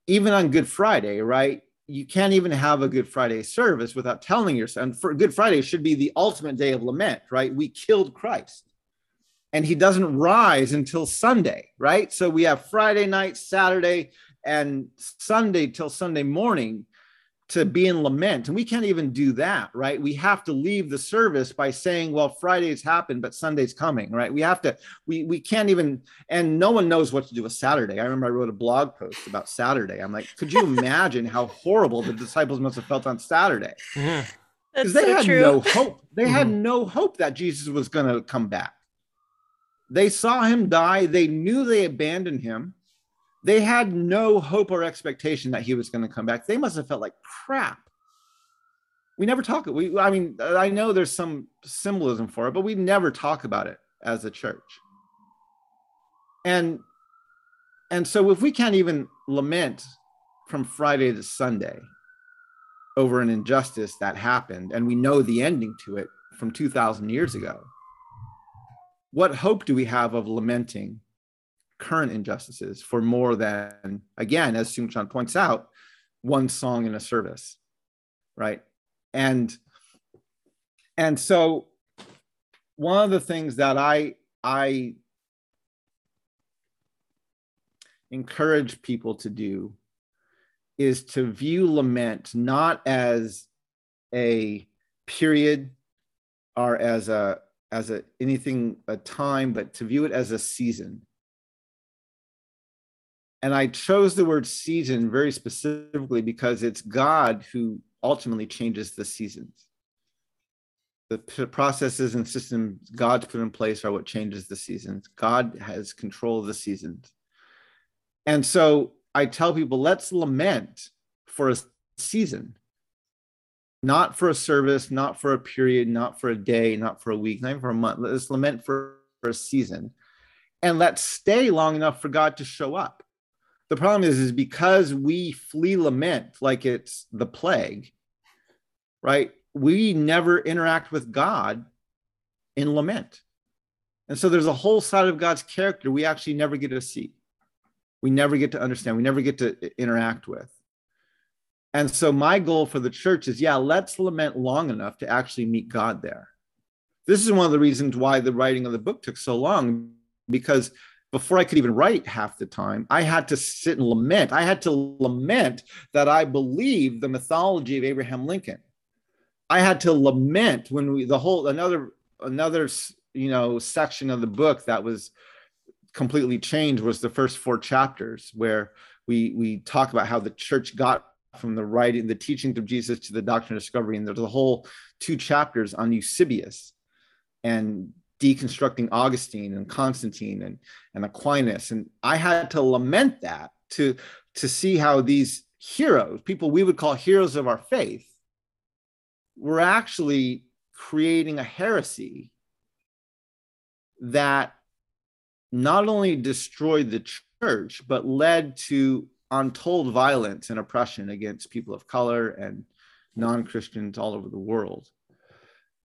Even on Good Friday, right? You can't even have a Good Friday service without telling yourself. And for Good Friday should be the ultimate day of lament, right? We killed Christ. and he doesn't rise until Sunday, right? So we have Friday night, Saturday, and Sunday till Sunday morning to be in lament. And we can't even do that, right? We have to leave the service by saying, well, Friday's happened, but Sunday's coming, right? We have to, we, we can't even, and no one knows what to do with Saturday. I remember I wrote a blog post about Saturday. I'm like, could you imagine how horrible the disciples must have felt on Saturday? Because they so had true. no hope. They had Mhm. no hope that Jesus was going to come back. They saw him die. They knew they abandoned him. They had no hope or expectation that he was going to come back. They must have felt like crap. We never talk. We, I mean, I know there's some symbolism for it, but we never talk about it as a church. And and so if we can't even lament from Friday to Sunday over an injustice that happened, and we know the ending to it from 2,000 years ago, what hope do we have of lamenting current injustices for more than, again, as Soong-Chan points out, one song in a service, right? And and so one of the things that I I encourage people to do is to view lament not as a period or as a as a anything a time but to view it as a season and i chose the word season very specifically because it's god who ultimately changes the seasons the p- processes and systems god's put in place are what changes the seasons god has control of the seasons and so I tell people, let's lament for a season, not for a service, not for a period, not for a day, not for a week, not even for a month. Let's lament for, for a season. And let's stay long enough for God to show up. The problem is, is because we flee lament like it's the plague, right? We never interact with God in lament. And so there's a whole side of God's character we actually never get to see we never get to understand we never get to interact with and so my goal for the church is yeah let's lament long enough to actually meet god there this is one of the reasons why the writing of the book took so long because before i could even write half the time i had to sit and lament. I had to lament that i believed the mythology of abraham lincoln. I had to lament when we the whole another another you know section of the book that was completely changed was the first four chapters where we we talk about how the church got from the writing the teachings of jesus to the doctrine of discovery. And there's a whole two chapters on eusebius and deconstructing augustine and constantine and, and aquinas and i had to lament that to to see how these heroes people we would call heroes of our faith were actually creating a heresy that not only destroyed the church, but led to untold violence and oppression against people of color and non-Christians all over the world.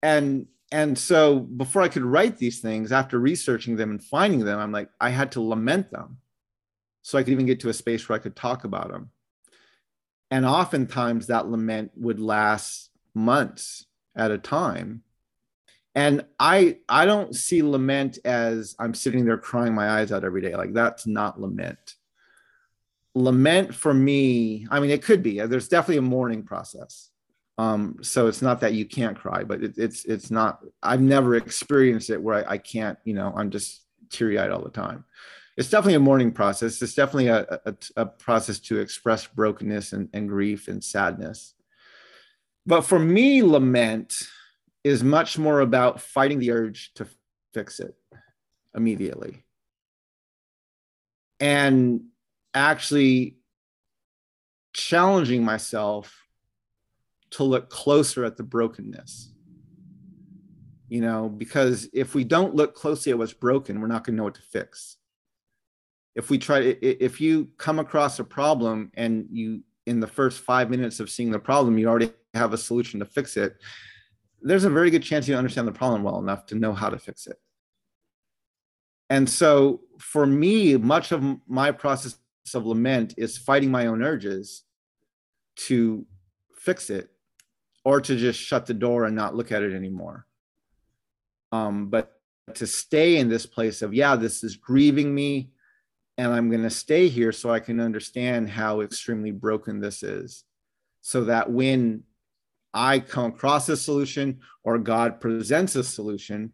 And and so before I could write these things, after researching them and finding them, I'm like, I had to lament them so I could even get to a space where I could talk about them. And oftentimes that lament would last months at a time. And i i don't see lament as i'm sitting there crying my eyes out every day. Like that's not lament. Lament for me i mean it could be. There's definitely a mourning process um so it's not that you can't cry but it, it's it's not i've never experienced it where I, I can't you know i'm just teary-eyed all the time. It's definitely a mourning process. It's definitely a, a, a process to express brokenness and, and grief and sadness. But for me lament is much more about fighting the urge to fix it immediately. And actually challenging myself to look closer at the brokenness. You know because if we don't look closely at what's broken we're not going to know what to fix. If we try if you come across a problem and you in the first five minutes of seeing the problem you already have a solution to fix it there's a very good chance you understand the problem well enough to know how to fix it. And so for me, much of my process of lament is fighting my own urges to fix it or to just shut the door and not look at it anymore. Um, but to stay in this place of, yeah, this is grieving me. And I'm going to stay here so I can understand how extremely broken this is. So that when I come across a solution or God presents a solution,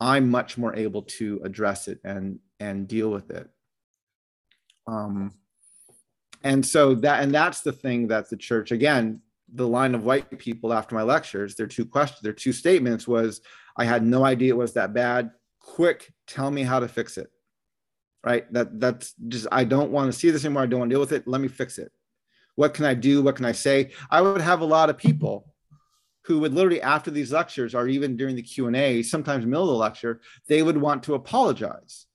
I'm much more able to address it and and deal with it. Um, and so that and that's the thing that the church again the line of white people after my lectures their two questions their two statements was i had no idea it was that bad. Quick tell me how to fix it. Right? That that's just i don't want to see this anymore. I don't want to deal with it. Let me fix it. What can i do? What can i say? I would have a lot of people who would literally after these lectures or even during the q&a sometimes middle of the lecture they would want to apologize.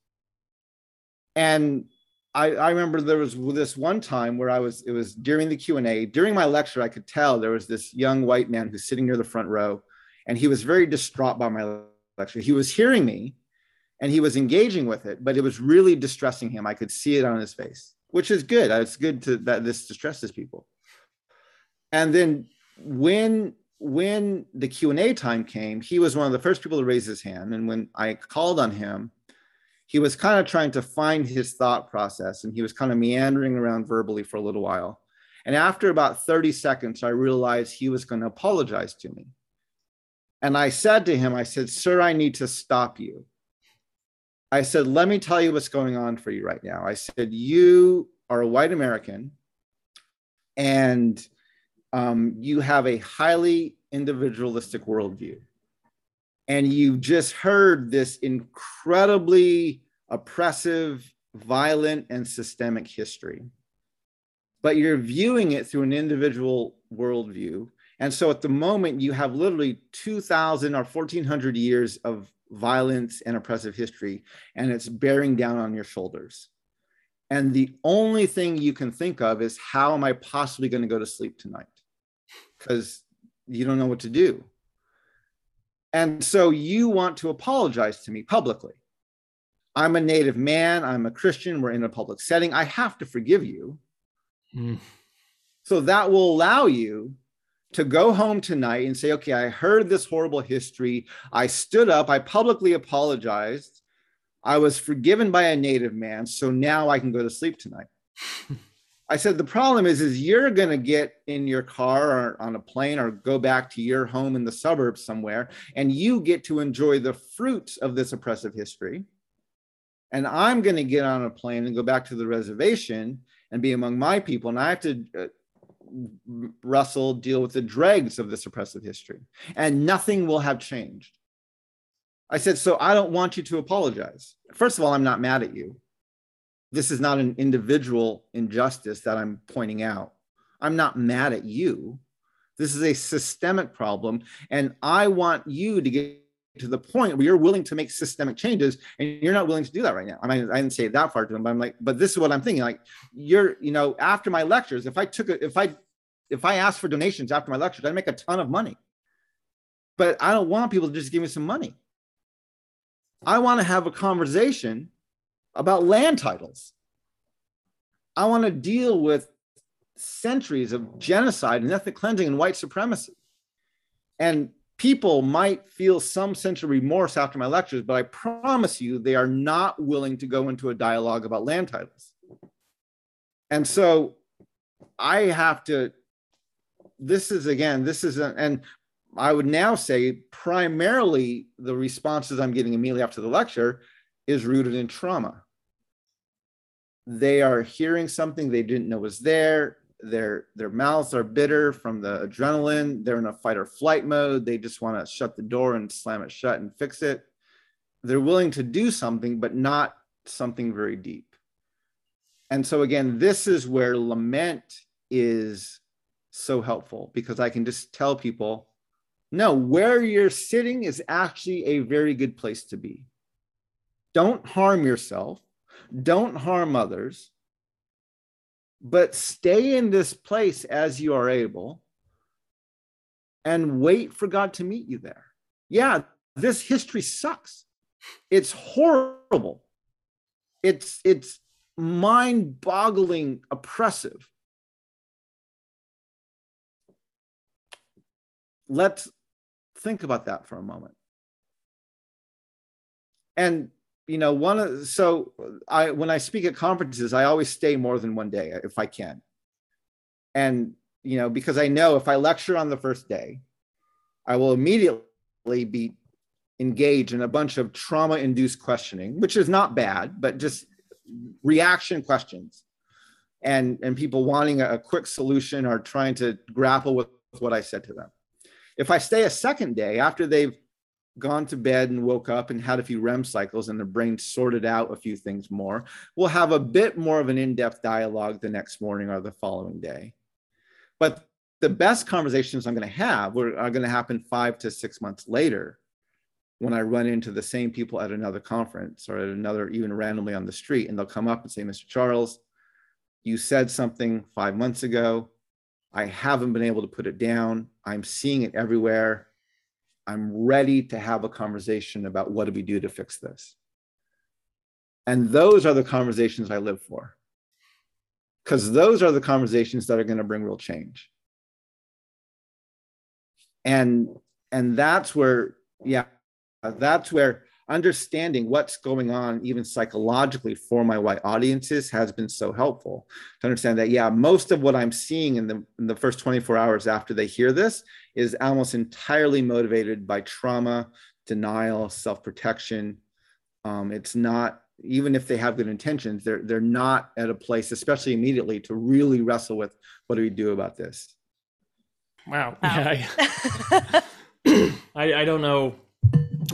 And I, I remember there was this one time where I was, it was during the Q&A, during my lecture, I could tell there was this young white man who's sitting near the front row and he was very distraught by my lecture. He was hearing me and he was engaging with it, but it was really distressing him. I could see it on his face, which is good. Uh, it's good to, that this distresses people. And then when when the Q&A time came, he was one of the first people to raise his hand. And when I called on him, he was kind of trying to find his thought process and he was kind of meandering around verbally for a little while. And after about 30 seconds, I realized he was going to apologize to me. And I said to him, I said, Sir, I need to stop you. I said, Let me tell you what's going on for you right now. I said, You are a white American and um, you have a highly individualistic worldview and you just heard this incredibly oppressive, violent, and systemic history. But you're viewing it through an individual worldview. And so at the moment, you have literally 2,000 or 1,400 years of violence and oppressive history, and it's bearing down on your shoulders. And the only thing you can think of is how am I possibly going to go to sleep tonight? Because you don't know what to do. And so you want to apologize to me publicly. I'm a native man. I'm a Christian. We're in a public setting. I have to forgive you. Mm. So that will allow you to go home tonight and say, okay, I heard this horrible history. I stood up. I publicly apologized. I was forgiven by a native man. So now I can go to sleep tonight. I said the problem is is you're going to get in your car or on a plane or go back to your home in the suburbs somewhere and you get to enjoy the fruits of this oppressive history. And I'm going to get on a plane and go back to the reservation and be among my people and I have to uh, wrestle deal with the dregs of this oppressive history and nothing will have changed. I said so I don't want you to apologize. First of all, I'm not mad at you this is not an individual injustice that I'm pointing out. I'm not mad at you. This is a systemic problem. And I want you to get to the point where you're willing to make systemic changes and you're not willing to do that right now. I mean, I didn't say it that far to him, but I'm like, but this is what I'm thinking. Like, you're, you know, after my lectures, if I took it, if I, if I asked for donations after my lectures, I'd make a ton of money. But I don't want people to just give me some money. I want to have a conversation about land titles. I want to deal with centuries of genocide and ethnic cleansing and white supremacy. And people might feel some sense of remorse after my lectures, but I promise you they are not willing to go into a dialogue about land titles. And so I have to, this is again, this is, a, and I would now say primarily the responses I'm getting immediately after the lecture is rooted in trauma they are hearing something they didn't know was there their their mouths are bitter from the adrenaline. They're in a fight or flight mode. They just want to shut the door and slam it shut and fix it. They're willing to do something but not something very deep. And so again this is where lament is so helpful because i can just tell people no where you're sitting is actually a very good place to be. Don't harm yourself. Don't harm others, but stay in this place as you are able and wait for God to meet you there. Yeah, this history sucks. It's horrible. It's it's mind-boggling oppressive. Let's think about that for a moment. and you know one of so i when i speak at conferences i always stay more than one day if i can. And you know because i know if i lecture on the first day i will immediately be engaged in a bunch of trauma induced questioning which is not bad but just reaction questions. And and people wanting a, quick solution or trying to grapple with what i said to them. If i stay a second day after they've gone to bed and woke up and had a few REM cycles and the brain sorted out a few things more, we'll have a bit more of an in depth dialogue the next morning or the following day. But the best conversations I'm going to have are going to happen five to six months later when I run into the same people at another conference or at another, even randomly on the street. And they'll come up and say, Mr. Charles, you said something five months ago. I haven't been able to put it down. I'm seeing it everywhere I'm ready to have a conversation about what do we do to fix this. And those are the conversations I live for. Because those are the conversations that are going to bring real change. And and that's where, yeah, that's where understanding what's going on even psychologically for my white audiences has been so helpful to understand that yeah most of what i'm seeing in the in the first 24 hours after they hear this is almost entirely motivated by trauma denial self-protection. Um, it's not even if they have good intentions they're they're not at a place especially immediately to really wrestle with what do we do about this? Wow, wow. yeah I, I, I don't know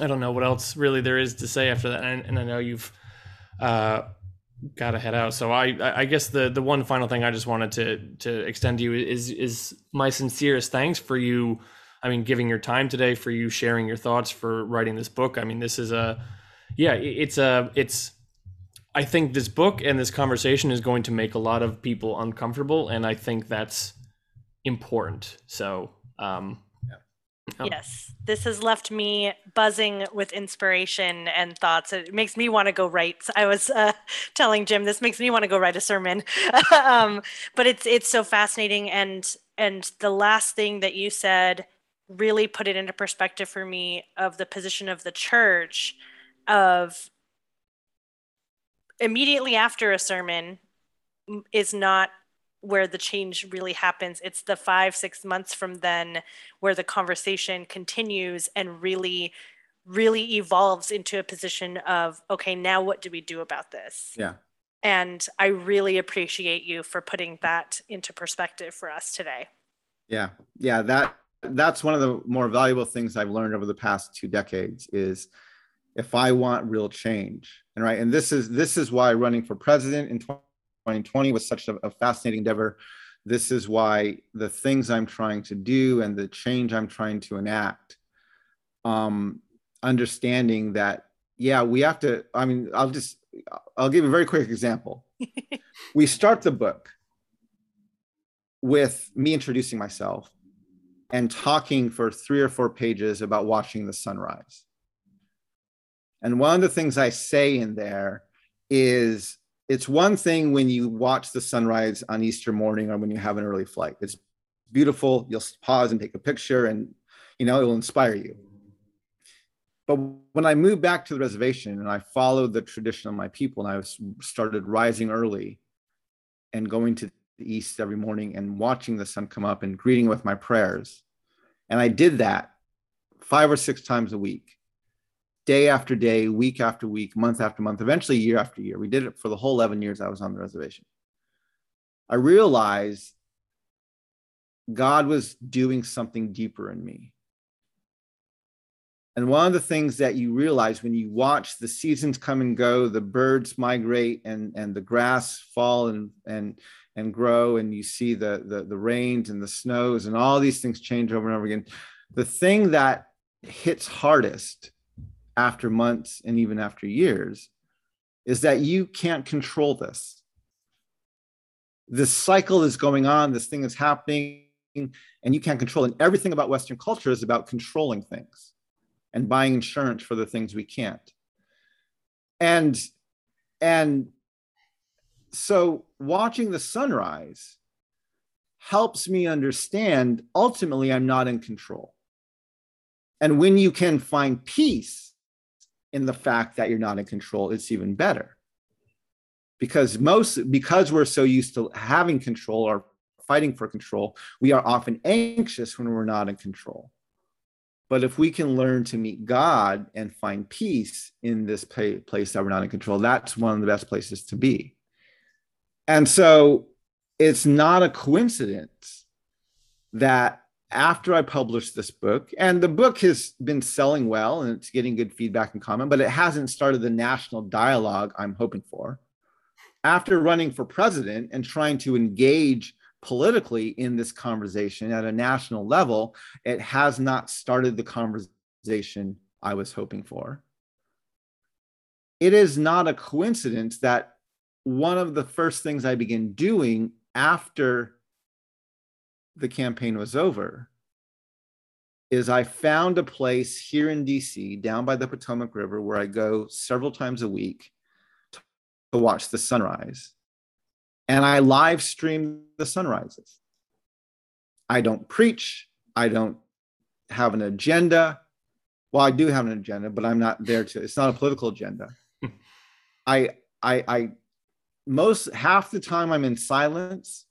I don't know what else really there is to say after that, and, and I know you've uh, got to head out. So I, I guess the the one final thing I just wanted to to extend to you is is my sincerest thanks for you. I mean, giving your time today, for you sharing your thoughts, for writing this book. I mean, this is a, yeah, it's a, it's. I think this book and this conversation is going to make a lot of people uncomfortable, and I think that's important. So, um, Oh. Yes, this has left me buzzing with inspiration and thoughts. It makes me want to go write. I was uh, telling Jim this makes me want to go write a sermon. um, but it's it's so fascinating, and and the last thing that you said really put it into perspective for me of the position of the church of immediately after a sermon is not where the change really happens. It's the five, six months from then where the conversation continues and really, really evolves into a position of, okay, now what do we do about this? Yeah. And I really appreciate you for putting that into perspective for us today. Yeah. Yeah. That that's one of the more valuable things I've learned over the past two decades is if I want real change. And right. And this is this is why running for president in 2020 was such a, a fascinating endeavor. This is why the things I'm trying to do and the change I'm trying to enact, um, understanding that, yeah, we have to, I mean, I'll just, I'll give a very quick example. we start the book with me introducing myself and talking for three or four pages about watching the sunrise. And one of the things I say in there is it's one thing when you watch the sunrise on Easter morning or when you have an early flight. It's beautiful. You'll pause and take a picture and you know it will inspire you. But when I moved back to the reservation and I followed the tradition of my people and I was started rising early and going to the east every morning and watching the sun come up and greeting with my prayers. And I did that five or six times a week day after day, week after week, month after month, eventually year after year. We did it for the whole 11 years I was on the reservation. I realized God was doing something deeper in me. And one of the things that you realize when you watch the seasons come and go, the birds migrate and, and the grass fall and, and, and grow, and you see the, the, the rains and the snows and all these things change over and over again. The thing that hits hardest after months and even after years is that you can't control this. This cycle is going on, this thing is happening, and you can't control it. And everything about Western culture is about controlling things and buying insurance for the things we can't. And and so watching the sunrise helps me understand ultimately I'm not in control. And when you can find peace in the fact that you're not in control, it's even better. Because most because we're so used to having control or fighting for control, we are often anxious when we're not in control. But if we can learn to meet God and find peace in this place that we're not in control, that's one of the best places to be. And so it's not a coincidence that after I published this book, and the book has been selling well and it's getting good feedback and comment, but it hasn't started the national dialogue I'm hoping for. After running for president and trying to engage politically in this conversation at a national level, it has not started the conversation I was hoping for. It is not a coincidence that one of the first things I began doing after the campaign was over is I found a place here in DC down by the Potomac River where I go several times a week to watch the sunrise and I live stream the sunrises. I don't preach. I don't have an agenda. Well, I do have an agenda, but I'm not there to. It's not a political agenda. I, I, I, most half the time I'm in silence.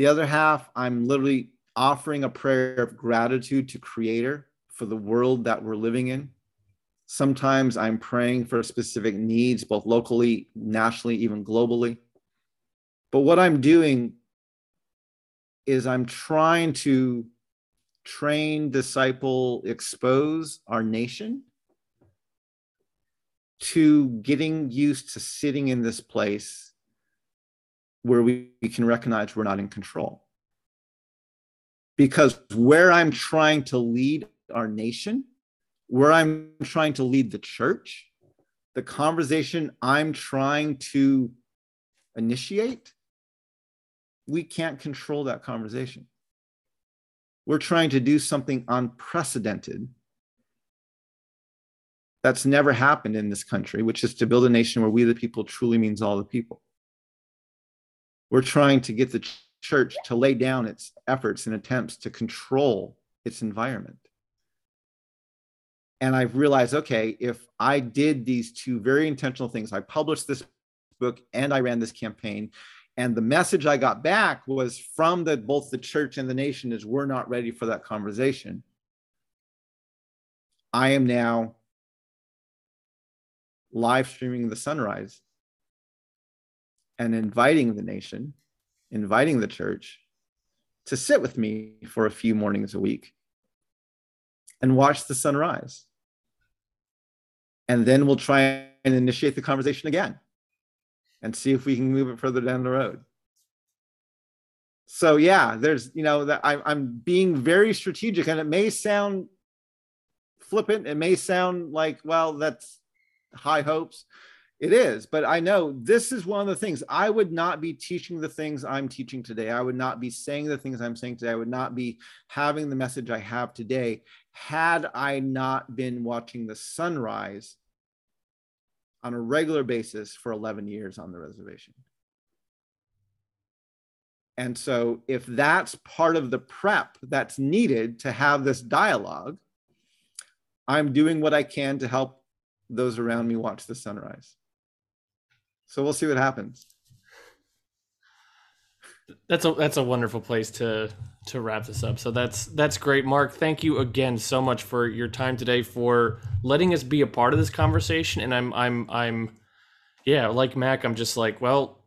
The other half I'm literally offering a prayer of gratitude to Creator for the world that we're living in. Sometimes I'm praying for specific needs, both locally, nationally, even globally. But what I'm doing is I'm trying to train, disciple, expose our nation to getting used to sitting in this place where we, can recognize we're not in control. Because where I'm trying to lead our nation, where I'm trying to lead the church, the conversation I'm trying to initiate we can't control that conversation. We're trying to do something unprecedented that's never happened in this country, which is to build a nation where we the people truly means all the people. We're trying to get the church to lay down its efforts and attempts to control its environment. And I've realized, okay, if I did these two very intentional things, I published this book and I ran this campaign, and the message I got back was from the both the church and the nation is we're not ready for that conversation. I am now live streaming the sunrise and inviting the nation, inviting the church to sit with me for a few mornings a week and watch the sunrise. And then we'll try and initiate the conversation again and see if we can move it further down the road. So yeah, there's you know that I, I'm being very strategic, and it may sound flippant. It may sound like well, that's high hopes. It is, but I know this is one of the things I would not be teaching the things I'm teaching today. I would not be saying the things I'm saying today. I would not be having the message I have today had I not been watching the sunrise on a regular basis for 11 years on the reservation. And so, if that's part of the prep that's needed to have this dialogue, I'm doing what I can to help those around me watch the sunrise. So, we'll see what happens. That's a that's a wonderful place to to wrap this up. So that's that's great, Mark. Thank you again so much for your time today, for letting us be a part of this conversation. And I'm I'm I'm yeah, like Mac, I'm just like, well,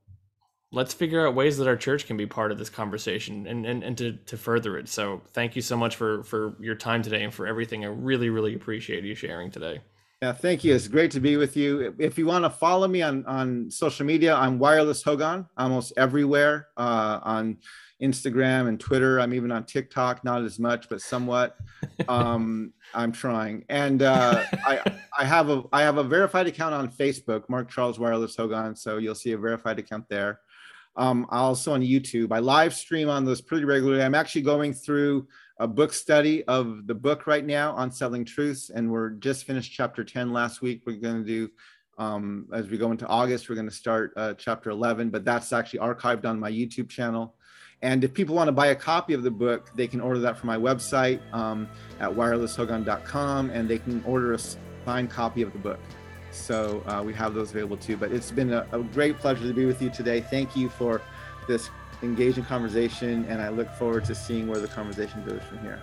let's figure out ways that our church can be part of this conversation and and, and to, to further it. So thank you so much for for your time today and for everything. I really, really appreciate you sharing today. Yeah, thank you. It's great to be with you. If you want to follow me on, on social media, I'm Wireless Hogan, almost everywhere uh, on Instagram and Twitter. I'm even on TikTok, not as much, but somewhat. Um, I'm trying, and uh, I I have a I have a verified account on Facebook, Mark Charles Wireless Hogan. So you'll see a verified account there. Um, also on YouTube. I live stream on those pretty regularly. I'm actually going through a book study of the book right now Unsettling Truths, and we're just finished chapter 10 last week. We're going to do, um, as we go into August, we're going to start uh, chapter 11, but that's actually archived on my YouTube channel. And if people want to buy a copy of the book, they can order that from my website um, at wirelesshogan.com, and they can order a signed copy of the book. So uh, we have those available too. But it's been a, a great pleasure to be with you today. Thank you for this engaging conversation, and I look forward to seeing where the conversation goes from here.